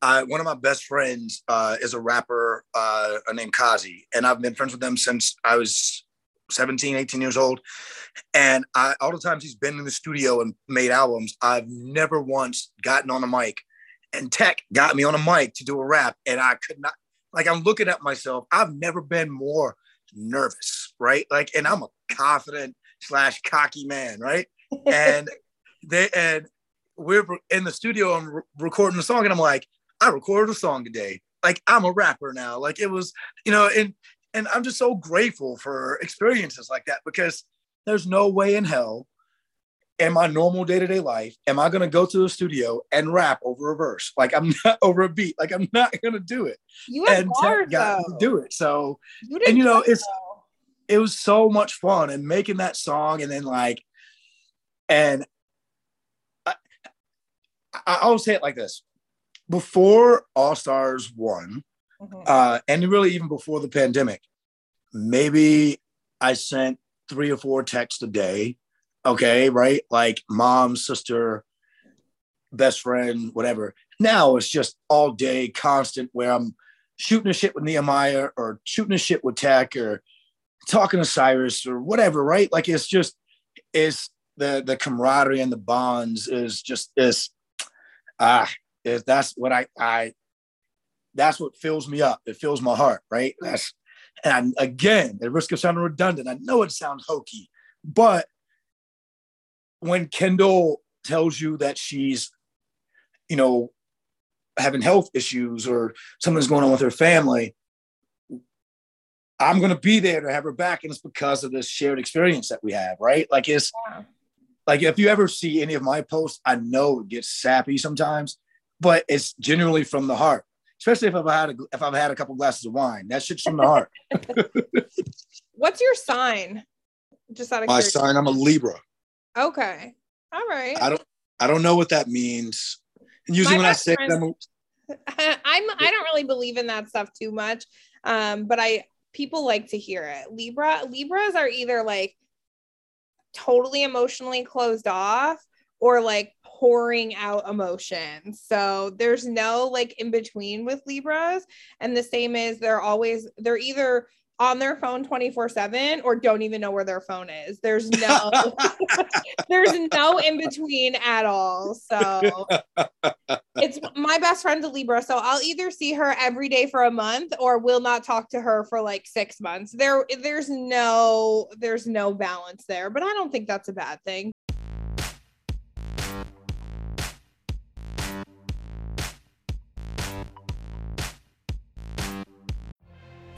I, one of my best friends uh, is a rapper uh, named Kazi, and I've been friends with him since I was 17, 18 years old. And I, all the times he's been in the studio and made albums, I've never once gotten on a mic. And Teck got me on a mic to do a rap, and I could not. Like I'm looking at myself. I've never been more nervous, right? Like, and I'm a confident slash cocky man, right? and they and we're in the studio and re- recording the song, and I'm like, I recorded a song today. Like I'm a rapper now. Like it was, you know, and and I'm just so grateful for experiences like that because there's no way in hell in my normal day-to-day life am I gonna go to the studio and rap over a verse. Like I'm not over a beat. Like I'm not gonna do it. You and bars, got to do it. So you and you know, it's though. it was so much fun and making that song and then like and I, I'll say it like this before All Stars one, mm-hmm. uh, and really even before the pandemic, maybe I sent three or four texts a day. Okay, right? Like mom, sister, best friend, whatever. Now it's just all day, constant, where I'm shooting a shit with Nehemiah or shooting a shit with Teck or talking to Cyrus or whatever, right? Like it's just, it's the the camaraderie and the bonds is just is ah is that's what I I that's what fills me up. It fills my heart, right? Hmm. That's and again, at risk of sounding redundant, I know it sounds hokey, but when Kendal tells you that she's, you know, having health issues or something's going on with her family, I'm going to be there to have her back. And it's because of this shared experience that we have, right? Like it's, yeah like if you ever see any of my posts, I know it gets sappy sometimes, but it's genuinely from the heart. Especially if I've had a, if I've had a couple glasses of wine. That shit's from the heart. What's your sign? Just out of curiosity. My curiosity. sign, I'm a Libra. Okay. All right. I don't I don't know what that means. And usually My when I say them, I'm I don't really believe in that stuff too much. Um, but I people like to hear it. Libra Libras are either like totally emotionally closed off or like pouring out emotion. So there's no like in between with Libras. And the same is they're always they're either on their phone 24/7 or don't even know where their phone is. There's no there's no in between at all. So it's my best friend's a Libra, so I'll either see her every day for a month or will not talk to her for like six months. There, there's no, there's no balance there, but I don't think that's a bad thing.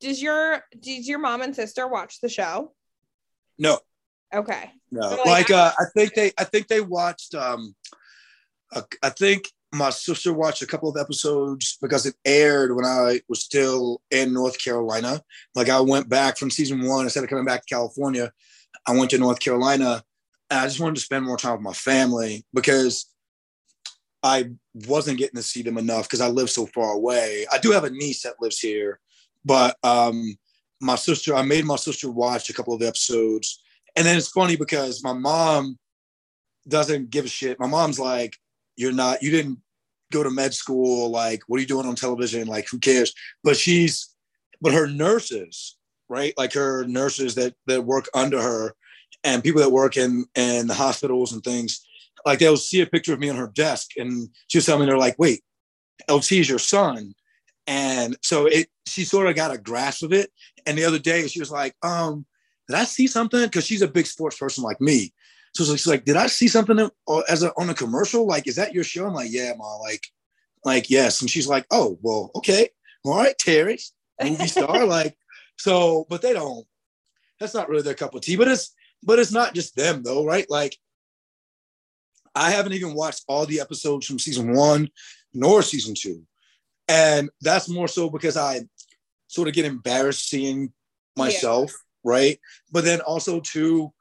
Does your does your mom and sister watch the show? no, Okay. no. So, like, Like uh, I think they I think they watched um uh, I think my sister watched a couple of episodes because it aired when I was still in North Carolina. Like I went back from season one instead of coming back to California, I went to North Carolina and I just wanted to spend more time with my family because I wasn't getting to see them enough because I live so far away. I do have a niece that lives here, but um, my sister, I made my sister watch a couple of episodes. And then it's funny because my mom doesn't give a shit. My mom's like, you're not, you didn't go to med school. Like, what are you doing on television? Like, who cares? But she's, but her nurses, right? Like her nurses that that work under her and people that work in in the hospitals and things, like they'll see a picture of me on her desk and she'll tell me they're like, wait, LT is your son. And so it she sort of got a grasp of it. And the other day she was like, um, did I see something? Because she's a big sports person like me. So she's like, did I see something as a, on a commercial? Like, is that your show? I'm like, yeah, ma. Like, like yes. And she's like, oh, well, okay, all right, Terry, movie star. like, so, but they don't. That's not really their cup of tea. But it's but it's not just them though, right? Like, I haven't even watched all the episodes from season one nor season two, and that's more so because I sort of get embarrassed seeing myself, right? But then also too,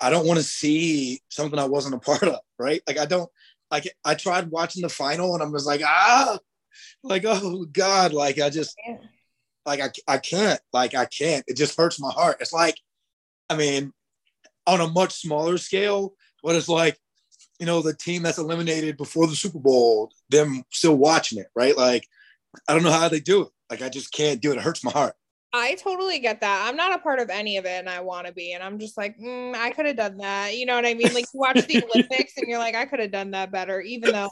I don't want to see something I wasn't a part of, right? Like I don't like I tried watching the final and I'm just like, ah, like, oh God, like I just like I, I can't, like I can't. It just hurts my heart. It's like, I mean, on a much smaller scale, but it's like, you know, the team that's eliminated before the Super Bowl, them still watching it, right? Like, I don't know how they do it. Like, I just can't do it. It hurts my heart. I totally get that. I'm not a part of any of it and I want to be. And I'm just like, mm, I could have done that. You know what I mean? Like you watch the Olympics and you're like, I could have done that better, even though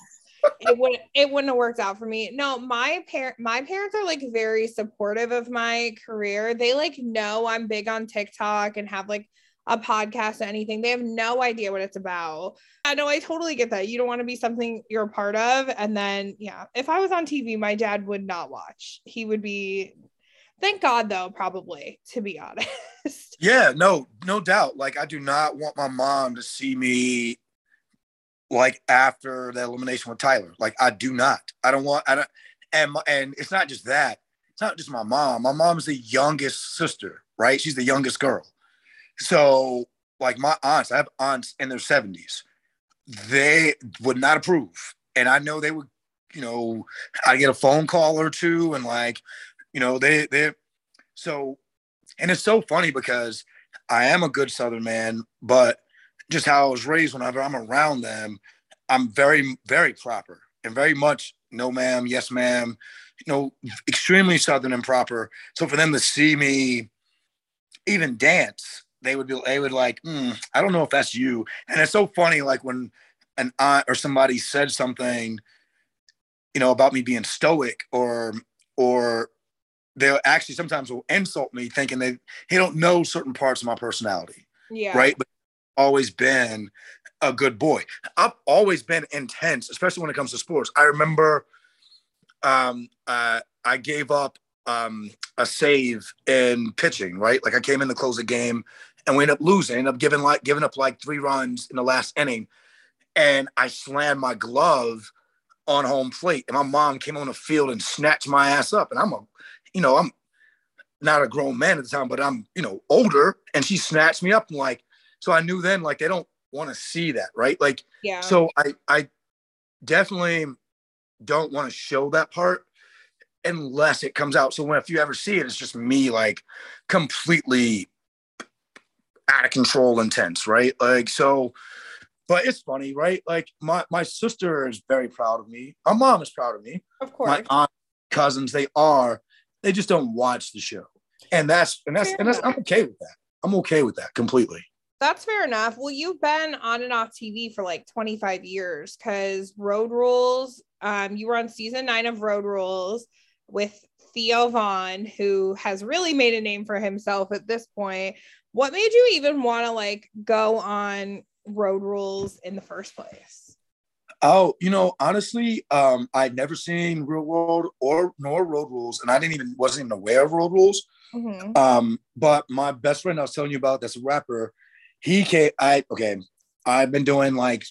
it wouldn't it wouldn't have worked out for me. No, my parent my parents are like very supportive of my career. They like know I'm big on TikTok and have like a podcast or anything. They have no idea what it's about. I know I totally get that. You don't want to be something you're a part of. And then yeah, if I was on TV, my dad would not watch. He would be Thank God, though, probably, to be honest. Yeah, no, no doubt. Like, I do not want my mom to see me like after the elimination with Tyler. Like, I do not. I don't want. I don't. And and it's not just that. It's not just my mom. My mom's the youngest sister, right? She's the youngest girl. So, like my aunts, I have aunts in their seventies. they would not approve. And I know they would, you know, I get a phone call or two and like, you know, they they so and it's so funny because I am a good Southern man, but just how I was raised whenever I'm around them, I'm very, very proper and very much no ma'am, yes ma'am, you know, extremely Southern and proper. So for them to see me even dance, they would be, they would like, mm, I don't know if that's you. And it's so funny, like when an aunt or somebody said something, you know, about me being stoic or, or they'll actually sometimes will insult me thinking they, they don't know certain parts of my personality. Yeah. Right. But always been a good boy. I've always been intense, especially when it comes to sports. I remember um, uh, I gave up um, a save in pitching, right? Like I came in to close the game and we end up losing, ended up giving like giving up like three runs in the last inning. And I slammed my glove on home plate. And my mom came on the field and snatched my ass up. And I'm a, you know, I'm not a grown man at the time, but I'm, you know, older. And she snatched me up and like, so I knew then like they don't want to see that, right? Like, Yeah. so I I definitely don't want to show that part unless it comes out. So when if you ever see it, it's just me like completely out of control intense, right? Like so but it's funny, right? Like my my sister is very proud of me. My mom is proud of me. Of course. My aunt, cousins, they are. They just don't watch the show. And that's and that's and that's I'm okay with that. I'm okay with that completely. That's fair enough. Well, you've been on and off TV for like 25 years because Road Rules, um, you were on season nine of Road Rules with Theo Von, who has really made a name for himself at this point. What made you even want to like go on Road Rules in the first place? Oh, you know, honestly, um, I'd never seen Real World or nor Road Rules, and I didn't even wasn't even aware of Road Rules. Mhm. Um, but my best friend I was telling you about, that's a rapper. He came. I okay. I've been doing like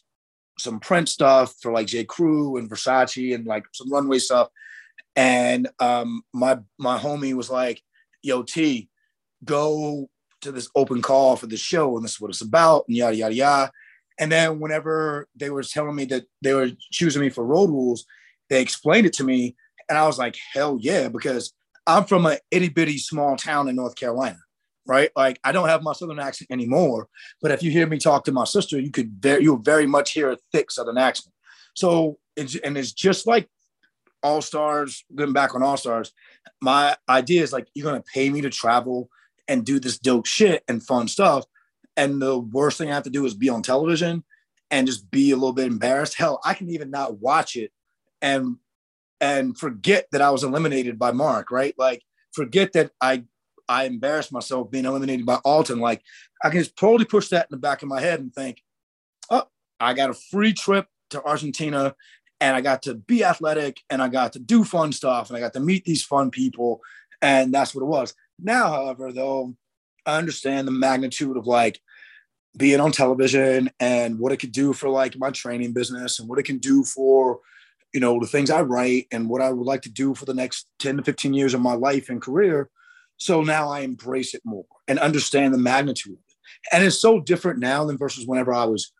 some print stuff for like J. Crew and Versace and like some runway stuff. And um, my my homie was like, "Yo, T, go to this open call for the show, and this is what it's about, and yada yada yada." And then whenever they were telling me that they were choosing me for road rules, they explained it to me, and I was like, "Hell yeah!" Because I'm from a itty bitty small town in North Carolina, right? Like I don't have my southern accent anymore, but if you hear me talk to my sister, you could very you'll very much hear a thick southern accent. So it's and it's just like All Stars, going back on All Stars. My idea is like you're gonna pay me to travel and do this dope shit and fun stuff. And the worst thing I have to do is be on television and just be a little bit embarrassed. Hell, I can even not watch it and and forget that I was eliminated by Mark, right? Like forget that I I embarrassed myself being eliminated by Alton. Like I can just totally push that in the back of my head and think, oh, I got a free trip to Argentina and I got to be athletic and I got to do fun stuff and I got to meet these fun people. And that's what it was. Now, however, though, I understand the magnitude of like being on television and what it could do for like my training business and what it can do for you know the things i write and what i would like to do for the next 10 to 15 years of my life and career. So now i embrace it more and understand the magnitude of it. And it's so different now than versus whenever i was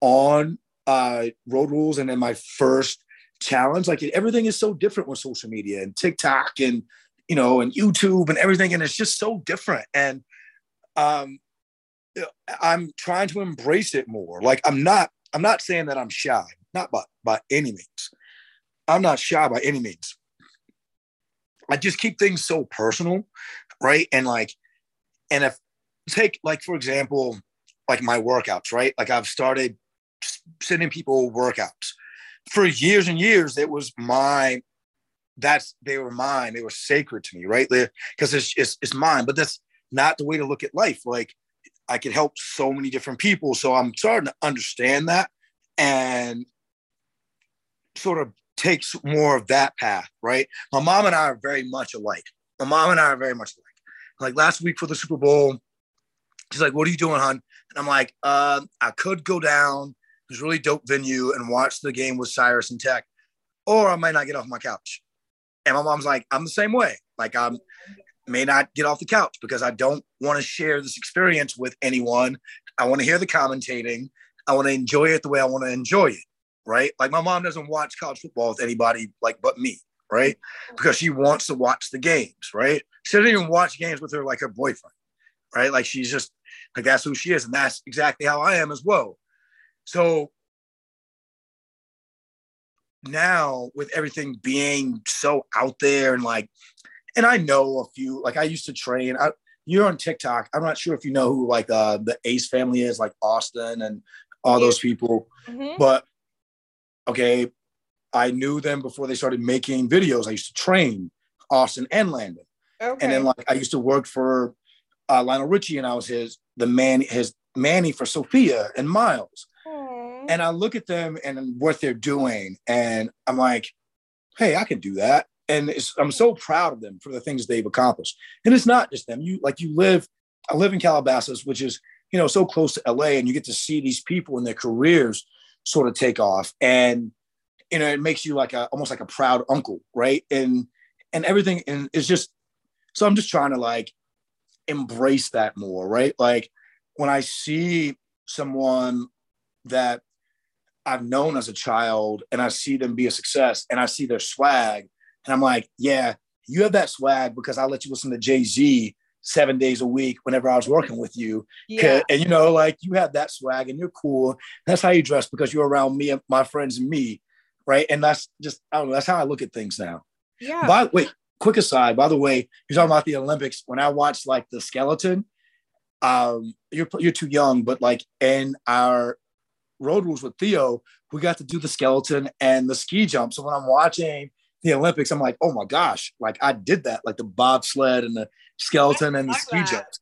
on uh, road rules and in my first challenge. Like everything is so different with social media and tiktok and you know and youtube and everything and it's just so different and um I'm trying to embrace it more. Like I'm not, I'm not saying that I'm shy, not by by any means. I'm not shy by any means. I just keep things so personal, right? And like, and if take like for example, like my workouts, right? Like I've started sending people workouts for years and years. It was my that's they were mine. They were sacred to me, right? Because it's, it's it's mine. But that's not the way to look at life. Like I could help so many different people. So I'm starting to understand that and sort of takes more of that path, right? My mom and I are very much alike. My mom and I are very much alike. Like last week for the Super Bowl, she's like, What are you doing, hon? And I'm like, uh, I could go down this really dope venue and watch the game with Cyrus and Teck, or I might not get off my couch. And my mom's like, I'm the same way. Like I'm may not get off the couch because I don't want to share this experience with anyone. I want to hear the commentating. I want to enjoy it the way I want to enjoy it, right? Like my mom doesn't watch college football with anybody like but me, right? Because she wants to watch the games, right? She doesn't even watch games with her like her boyfriend, right? Like she's just like that's who she is, and that's exactly how I am as well. So now with everything being so out there and like and I know a few like I used to train. I, you're on TikTok. I'm not sure if you know who like uh the Ace family is like Austin and all those people. Mhm. but okay I knew them before they started making videos. I used to train Austin and Landon. Okay. and then like I used to work for uh, Lionel Richie and I was his the man his Manny for Sofia and Miles Aw. and I look at them and what they're doing, and I'm like, hey, I can do that. And I'm so proud of them for the things they've accomplished. And it's not just them. You like you live, I live in Calabasas, which is you know so close to LA, and you get to see these people and their careers sort of take off, and you know it makes you like a almost like a proud uncle, right? And and everything, and it's just so I'm just trying to like embrace that more, right? Like when I see someone that I've known as a child and I see them be a success and I see their swag and I'm like, yeah, you have that swag because I let you listen to Jay Z seven days a week whenever I was working with you. yeah. And you know, like you have that swag and you're cool. That's how you dress because you're around me and my friends and me. Right. And that's just, I don't know, that's how I look at things now. Yeah. By wait, quick aside, by the way, you're talking about the Olympics. When I watched like the skeleton, um, you're you're too young, but like in our road rules with Theo, we got to do the skeleton and the ski jump. So when I'm watching the Olympics, I'm like, oh my gosh, like I did that, like the bobsled and the skeleton and the ski that. jumps.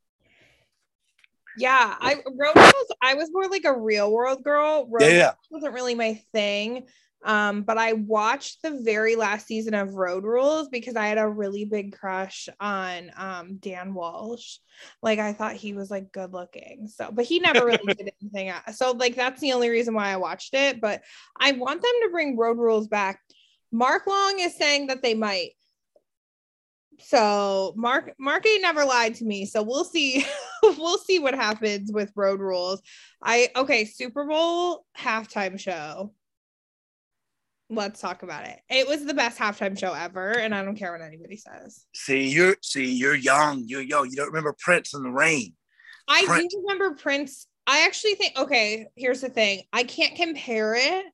Yeah, I road rules. I was more like a real world girl. Road Yeah, yeah. Wasn't really my thing. Um, but I watched the very last season of Road Rules because I had a really big crush on um Dan Walsh. Like I thought he was like good looking. So, but he never really did anything. else. So, like that's the only reason why I watched it. But I want them to bring Road Rules back. Mark Long is saying that they might. So Mark Mark ain't never lied to me. So we'll see. we'll see what happens with Road Rules. I okay, Super Bowl halftime show. Let's talk about it. It was the best halftime show ever, and I don't care what anybody says. See, you're see, you're young, you're young. You don't remember Prince in the rain. I Prince. do remember Prince. I actually think okay, here's the thing. I can't compare it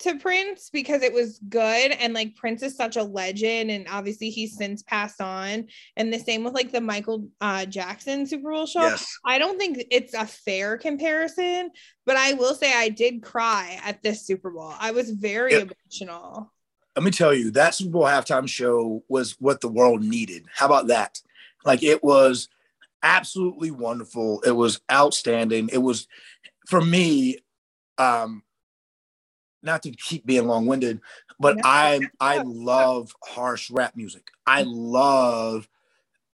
to Prince because it was good and like Prince is such a legend and obviously he's since passed on and the same with like the Michael uh Jackson Super Bowl show. Yes. I don't think it's a fair comparison, but I will say I did cry at this Super Bowl. I was very Yep. emotional. let me tell you, that Super Bowl halftime show was what the world needed. How about that? Like it was absolutely wonderful. It was outstanding. It was for me, um, not to keep being long-winded, but No, I that's I love harsh rap music. I love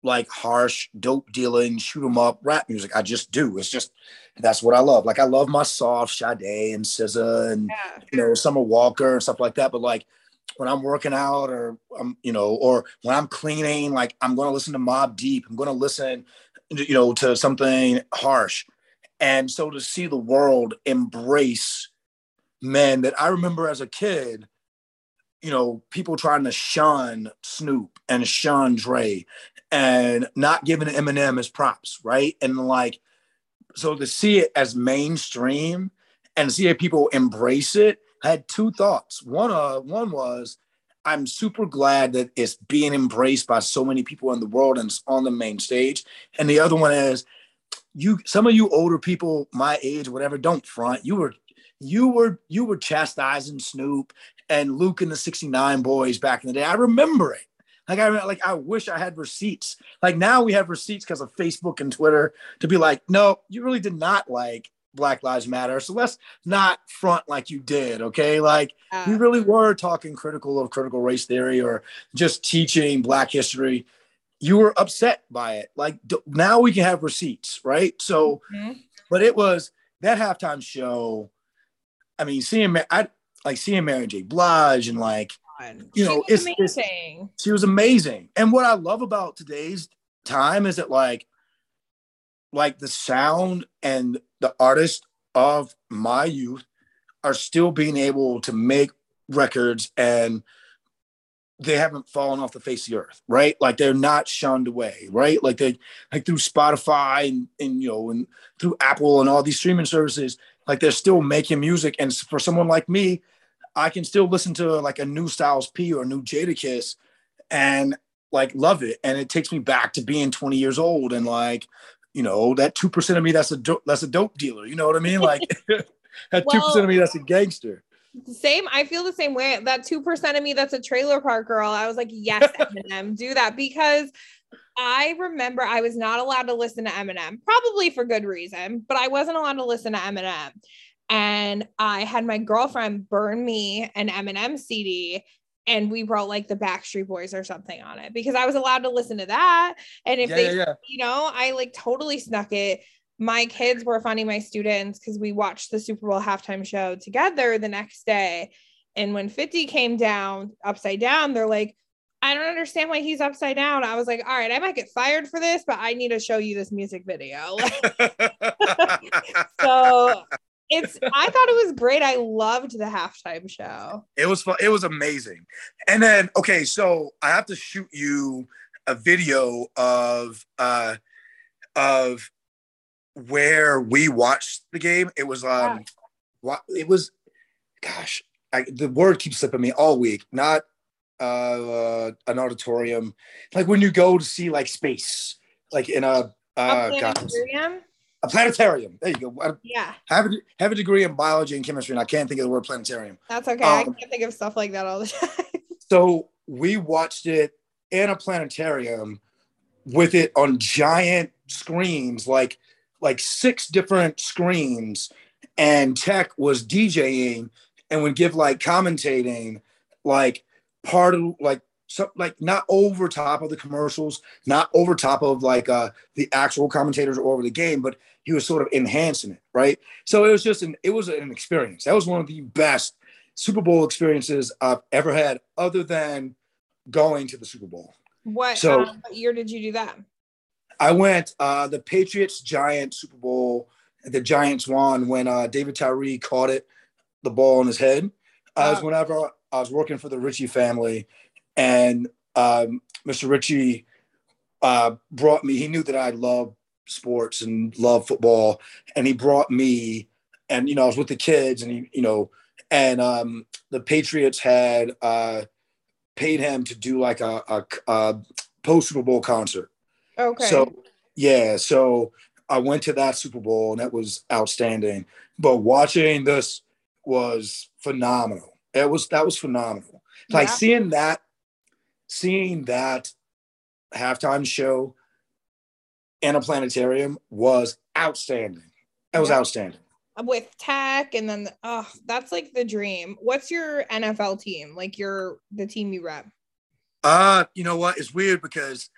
like harsh, dope dealing, shoot 'em up rap music. I just do. It's just that's what I love. Like I love my soft Sade and SZA and Yeah. you know, Summer Walker and stuff like that. But like when I'm working out or I'm, you know, or when I'm cleaning, like I'm going to listen to Mobb Deep. I'm going to listen, you know, to something harsh. And so to see the world embrace men that I remember as a kid, you know, people trying to shun Snoop and shun Dre and not giving Eminem his props, right? And like, so to see it as mainstream and see if people embrace it, I had two thoughts. One, uh, one was I'm super glad that it's being embraced by so many people in the world and it's on the main stage. And the other one is you some of you older people my age, whatever, don't front. You were you were you were chastising Snoop and Luke and the 69 boys back in the day. I remember it. Like I like I wish I had receipts. Like now we have receipts because of Facebook and Twitter to be like, no, you really did not like Black Lives Matter. So let's not front like you did. Okay. Like Yeah. you really were talking critical of critical race theory or just teaching black history. You were upset by it. Like d- now we can have receipts, right? So, Mhm. but it was that halftime show. I mean, seeing I like seeing Mary J. Blige and like you She know, was it's- it's- amazing. she was amazing. And what I love about today's time is that like like the sound and the artist of my youth are still being able to make records and they haven't fallen off the face of the earth, right? Like they're not shunned away, right? Like they like through Spotify and, and you know and through Apple and all these streaming services, like they're still making music. And for someone like me, I can still listen to like a new Styles P or a new Jadakiss and like love it. And it takes me back to being 20 years old and like, you know, that two percent of me that's a dope, that's a dope dealer. You know what I mean? Like that two Well- percent of me that's a gangster. Same. I feel the same way. That two percent of me that's a trailer park girl. I was like, yes, Eminem, do that because I remember I was not allowed to listen to Eminem, probably for good reason, but I wasn't allowed to listen to Eminem. And I had my girlfriend burn me an Eminem CD and we wrote like the Backstreet Boys or something on it because I was allowed to listen to that. And if Yeah, they, yeah, yeah. you know, I like totally snuck it. My kids were funny, my students, because we watched the Super Bowl halftime show together the next day. And when 50 came down upside down, they're like, I don't understand why he's upside down. I was like, all right, I might get fired for this, but I need to show you this music video. so it's, I thought it was great. I loved the halftime show. It was fun. It was amazing. And then okay, so I have to shoot you a video of uh of where we watched the game. It was um wa- it was gosh, I, the word keeps slipping me all week. Not uh an auditorium. Like when you go to see like space, like in a A uh gosh, planetarium? a planetarium. There you go. I Yeah, have a, have a degree in biology and chemistry, and I can't think of the word planetarium. that's okay. I Um, can't think of stuff like that all the time. So we watched it in a planetarium with it on giant screens, like like six different screens, and Teck was DJing and would give like commentating, like part of like some like not over top of the commercials, not over top of like uh the actual commentators or over the game, but he was sort of enhancing it, right? So it was just an it was an experience. That was one of the best Super Bowl experiences I've ever had, other than going to the Super Bowl. What, So- um, what year did you do that? I went uh, the Patriots Giant Super Bowl. The Giants won when uh, David Tyree caught it, the ball on his head. Uh, was Oh. whenever I was working for the Richie family, and um, Mr. Richie uh, brought me. He knew that I love sports and love football, and he brought me. And you know, I was with the kids, and he, you know, and um, the Patriots had uh, paid him to do like a, a, a post Super Bowl concert. Okay. So yeah, so I went to that Super Bowl and that was outstanding. But watching this was phenomenal. It was that was phenomenal. Like seeing that, seeing that halftime show in a planetarium was outstanding. It was Yeah. outstanding. with Teck and then oh that's like the dream what's your nfl team like your the team you rep Uh, you know what? It's weird because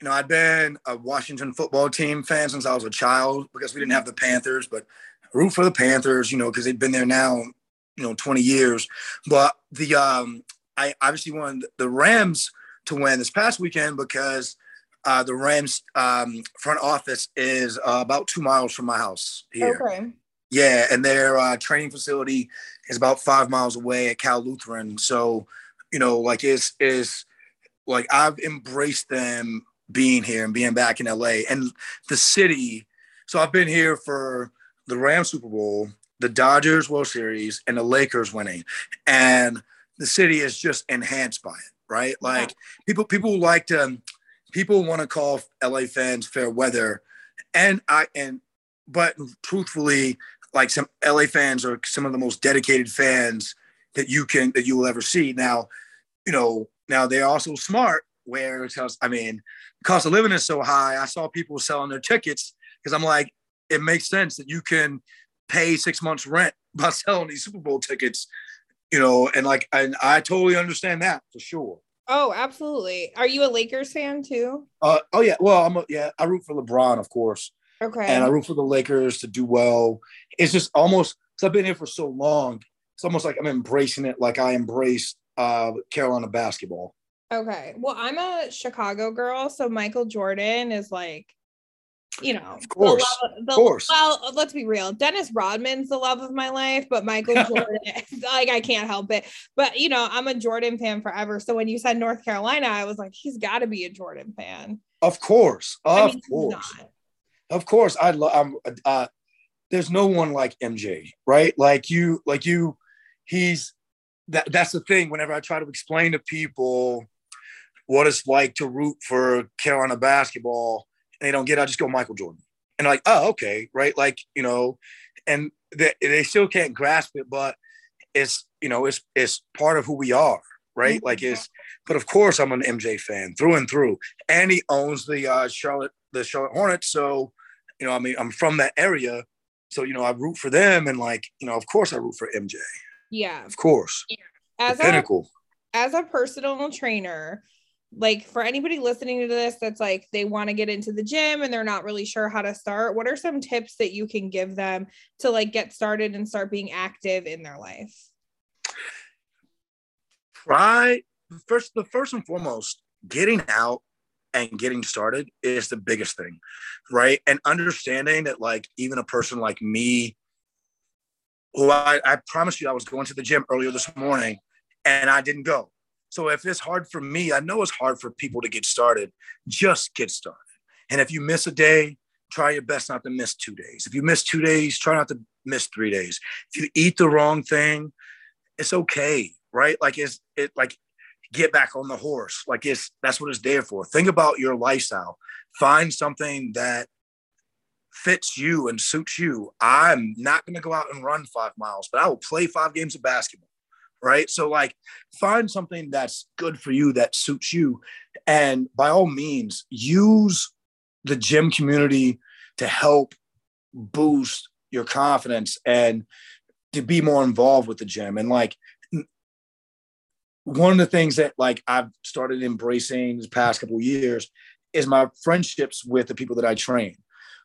you know I'd been a Washington football team fan since I was a child because we didn't have the Panthers, but I root for the Panthers, you know, because they've been there now, you know, 20 years. But the um I obviously wanted the Rams to win this past weekend because uh, the Rams um, front office is uh, about two miles from my house here. okay Yeah, and their uh, training facility is about five miles away at Cal Lutheran. So, you know, like it's is like I've embraced them being here and being back in LA and the city. So I've been here for the Ram Super Bowl, the Dodgers World Series, and the Lakers winning, and the city is just enhanced by it, right? Like people, people like to, um, people want to call LA fans fair weather, and I and but truthfully, like some LA fans are some of the most dedicated fans that you can that you will ever see. Now, you know, now they're also smart where it tells, I mean, cost of living is so high. I saw people selling their tickets because I'm like, it makes sense that you can pay six months rent by selling these Super Bowl tickets, you know, and like, and I totally understand that for sure. oh absolutely are you a lakers fan too Uh, oh yeah, well, I'm a, yeah, I root for LeBron, of course. okay and I root for the Lakers to do well. It's just almost because I've been here for so long. It's almost like I'm embracing it, like I embrace uh, Carolina basketball. okay well i'm a chicago girl so michael jordan is like you know, Of course. the love- the- Of course. Well, let's be real. Dennis Rodman's the love of my life, but Michael Jordan, like I can't help it. But you know, I'm a Jordan fan forever. So when you said North Carolina, I was like, he's got to be a Jordan fan. Of course. I Of mean, course. Of course. I love I'm uh there's no one like MJ, right? Like you, like you, he's that that's the thing. Whenever I try to explain to people what it's like to root for Carolina basketball they don't get it, I just go Michael Jordan. And like, oh, okay, right? Like, you know, and they, they still can't grasp it, but it's you know, it's it's part of who we are, right? Like it's but of course I'm an MJ fan through and through. And he owns the uh Charlotte the Charlotte Hornets. So, you know, I mean, I'm from that area. So, you know, I root for them and like, you know, of course I root for MJ. Yeah. Of course. As the a pinnacle. as a personal trainer, like for anybody listening to this that's like they want to get into the gym and they're not really sure how to start, what are some tips that you can give them to like get started and start being active in their life? try first the first and foremost getting out and getting started is the biggest thing right and understanding that like even a person like me who I, I promise you i was going to the gym earlier this morning and i didn't go so if it's hard for me i know it's hard for people to get started. Just get started. And if you miss a day try your best not to miss two days. If you miss two days try not to miss three days. If you eat the wrong thing it's okay right? Like it's it like get back on the horse. Like it's that's what it's there for. Think about your lifestyle. Find something that fits you and suits you. I'm not going to go out and run five miles but i will play five games of basketball right? So like find something that's good for you that suits you and by all means use the gym community to help boost your confidence and to be more involved with the gym. And like one of the things that like I've started embracing the past couple years is my friendships with the people that I train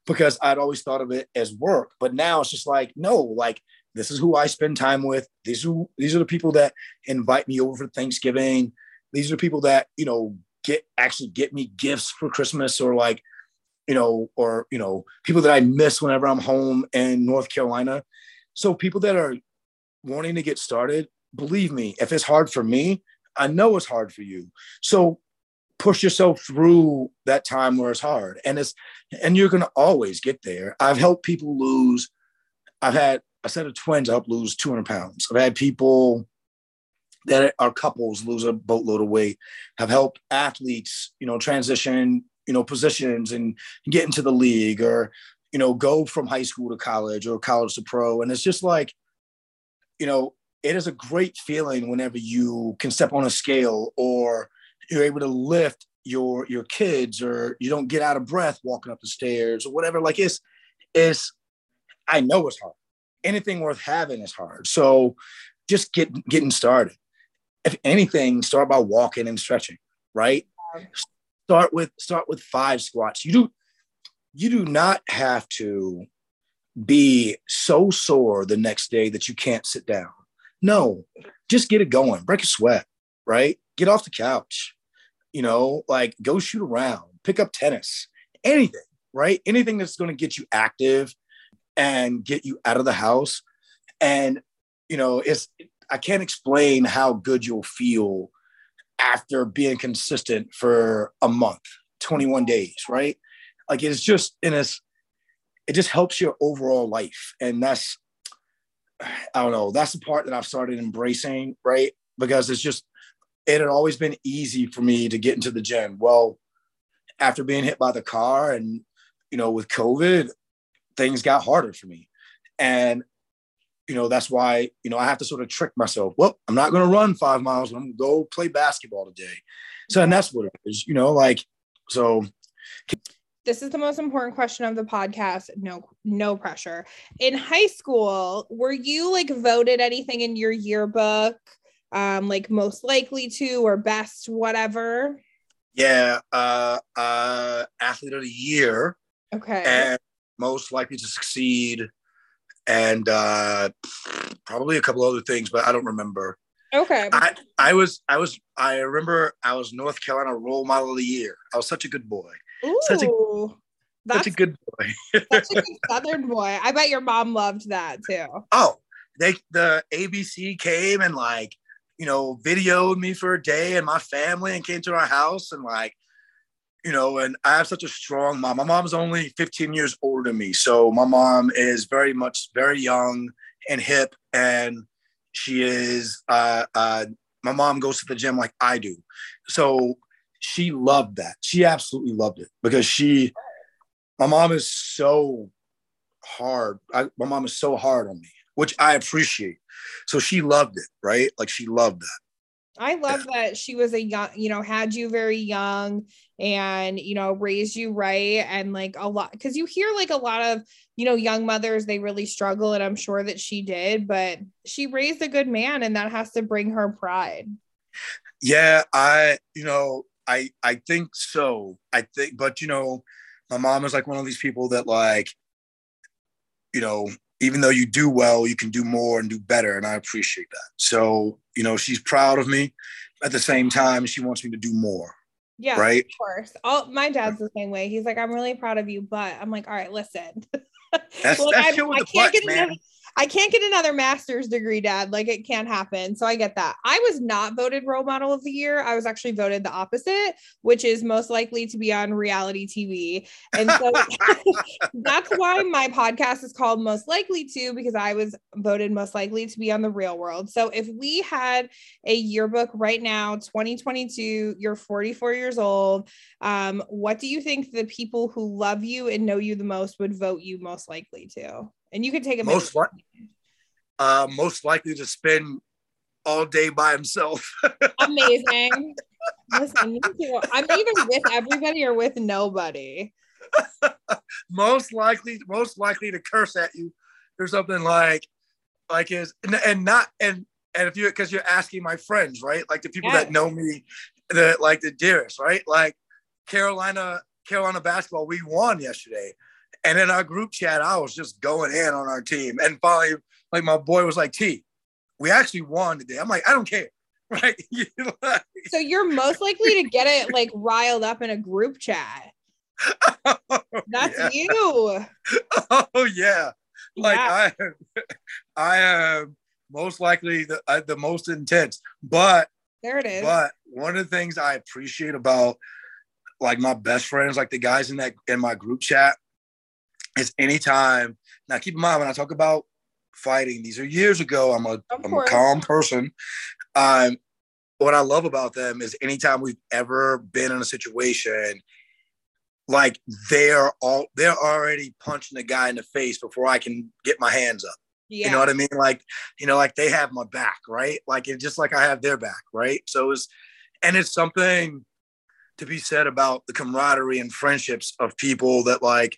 because I'd always thought of it as work, but now it's just like no, like this is who I spend time with. These are these are the people that invite me over for Thanksgiving. These are the people that you know get actually get me gifts for Christmas or like you know or you know people that I miss whenever I'm home in North Carolina. So people that are wanting to get started, believe me, if it's hard for me, I know it's hard for you. So push yourself through that time where it's hard. And it's and you're gonna always get there. I've helped people lose, I've had a set of twins help lose 200 pounds. I've had people that are couples lose a boatload of weight, have helped athletes, you know, transition, you know, positions and get into the league or, you know, go from high school to college or college to pro. And it's just like, you know, it is a great feeling whenever you can step on a scale or you're able to lift your your kids or you don't get out of breath walking up the stairs or whatever like it's it's i know it's hard anything worth having is hard. So just get getting started. If anything start by walking and stretching right? Start with start with five squats. You do you do not have to be so sore the next day that you can't sit down. No, just get it going, break a sweat, right? Get off the couch, you know, like go shoot around, pick up tennis, anything, right? Anything that's going to get you active and get you out of the house. And, you know, it's, I can't explain how good you'll feel after being consistent for a month, 21 days, right? Like it's just, and it's, it just helps your overall life. And that's, I don't know. That's the part that I've started embracing, right? Because it's just, it had always been easy for me to get into the gym. Well, after being hit by the car and, you know, with COVID, things got harder for me. And, you know, that's why, you know, I have to sort of trick myself. Well, I'm not going to run five miles. I'm going to go play basketball today. So, and that's what it is, you know, like, so this is the most important question of the podcast no no pressure in high school were you like voted anything in your yearbook um like most likely to or best whatever yeah uh uh athlete of the year okay and most likely to succeed and uh probably a couple other things but i don't remember okay i i was i was i remember i was north carolina role model of the year i was such a good boy Ooh. such a That's Such a good boy. such a good Southern boy. I bet your mom loved that too. oh, they the ABC came and like, you know, videoed me for a day and my family and came to our house and like, you know, and I have such a strong mom. My mom's only 15 years older than me. So my mom is very much very young and hip and she is uh uh my mom goes to the gym like I do. So she loved that. She absolutely loved it because she my mom is so hard. I, my mom is so hard on me, which I appreciate. So she loved it, right? Like she loved that. I love that she was a young, you know, had you very young and, you know, raised you right. And like a lot, because you hear like a lot of, you know, young mothers, they really struggle. And I'm sure that she did, but she raised a good man and that has to bring her pride. Yeah, I, you know, I I think so. I think, but you know, my mom is like one of these people that like, you know, even though you do well, you can do more and do better. And I appreciate that. So, you know, she's proud of me. At the same time, she wants me to do more. Yeah, Right. Of course. All my dad's the same way. He's like, I'm really proud of you, but I'm like, all right, listen. That's Like, that's I- I the can't butt, get man. another- I can't get another master's degree, dad. Like it can't happen. So I get that. I was not voted role model of the year. I was actually voted the opposite, which is most likely to be on reality TV. And so that's why my podcast is called Most Likely to, because I was voted most likely to be on the real world. So if we had a yearbook right now, 2022, you're 44 years old. Um, what do you think the people who love you and know you the most would vote you most likely to? And you can take a minute. most li- uh, most likely to spend all day by himself. Amazing. Listen. I'm either with everybody or with nobody. most likely, most likely to curse at you or something like, like is and, and not and and if you because you're asking my friends, right? Like the people Yes. that know me, the like the dearest, right? Like Carolina, Carolina basketball, we won yesterday. And in our group chat, I was just going in on our team. And finally, like my boy was like, T, we actually won today. I'm like, I don't care. Right. You know, like- So you're most likely to get it like riled up in a group chat. That's Yeah. you. Oh yeah. Like Yeah. I I am most likely the uh, the most intense. But There it is. but one of the things I appreciate about like my best friends, like the guys in that in my group chat, is anytime. Now keep in mind when I talk about fighting, these are years ago. I'm a am a calm person. Um, what I love about them is anytime we've ever been in a situation, like they're all they're already punching the guy in the face before I can get my hands up. yeah. You know what I mean? Like, you know, like they have my back, right? Like it's just like I have their back, right? So it's and it's something to be said about the camaraderie and friendships of people that like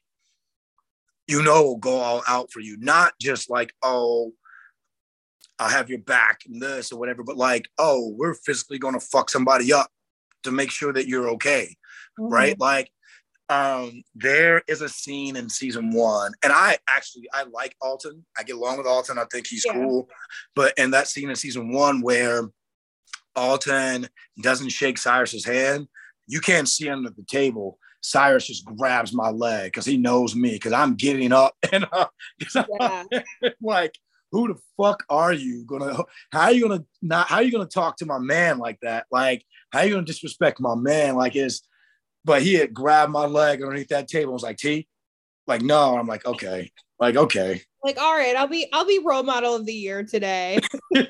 you know will go all out for you, not just like, oh, I'll have your back and this or whatever, but like, oh, we're physically gonna fuck somebody up to make sure that you're okay Mhm. right? Like, um, there is a scene in season one, and I actually I like Alton. I get along with Alton. I think he's Yeah. cool. But in that scene in season one where Alton doesn't shake Cyrus's hand, you can't see under the table. Cyrus just grabs my leg because he knows me because I'm getting up and uh, Yeah. like, who the fuck are you gonna? How are you gonna not? How are you gonna talk to my man like that? Like, how are you gonna disrespect my man? Like, is but he had grabbed my leg underneath that table and was like, T, like, no. I'm like, okay, like, okay. Like, all right, I'll be I'll be role model of the year today. I'm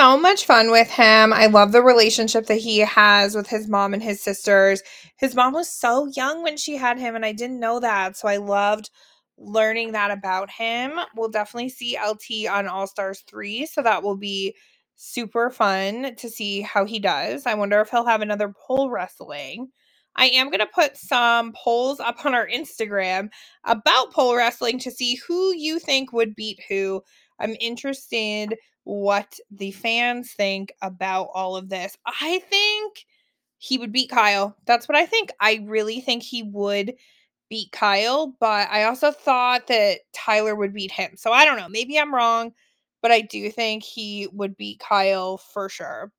So much fun with him. I love the relationship that he has with his mom and his sisters. His mom was so young when she had him, and I didn't know that. So I loved learning that about him. We'll definitely see LT on All Stars 3. So that will be super fun to see how he does. I wonder if he'll have another pole wrestling. I am going to put some polls up on our Instagram about pole wrestling to see who you think would beat who. I'm interested what the fans think about all of this. I think he would beat Kyle. That's what I think. I really think he would beat Kyle, but I also thought that Tyler would beat him. So I don't know. Maybe I'm wrong, but I do think he would beat Kyle for sure.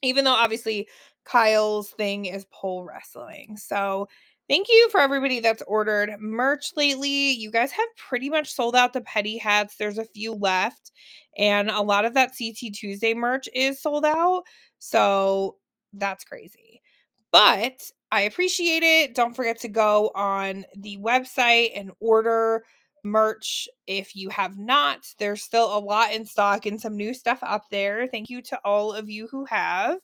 Even though obviously Kyle's thing is pole wrestling. So Thank you for everybody that's ordered merch lately. You guys have pretty much sold out the petty hats. There's a few left, and a lot of that CT Tuesday merch is sold out. So that's crazy. But I appreciate it. Don't forget to go on the website and order merch if you have not. There's still a lot in stock and some new stuff up there. Thank you to all of you who have.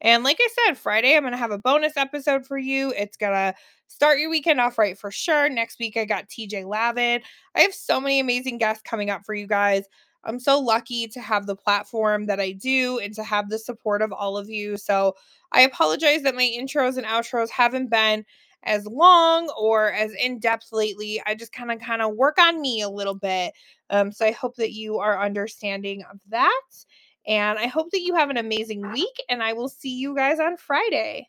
And like I said, Friday, I'm going to have a bonus episode for you. It's going to start your weekend off right for sure. Next week, I got TJ Lavin. I have so many amazing guests coming up for you guys. I'm so lucky to have the platform that I do and to have the support of all of you. So I apologize that my intros and outros haven't been as long or as in depth lately. I just kind of kind of work on me a little bit. Um, so I hope that you are understanding of that. And I hope that you have an amazing week, and I will see you guys on Friday.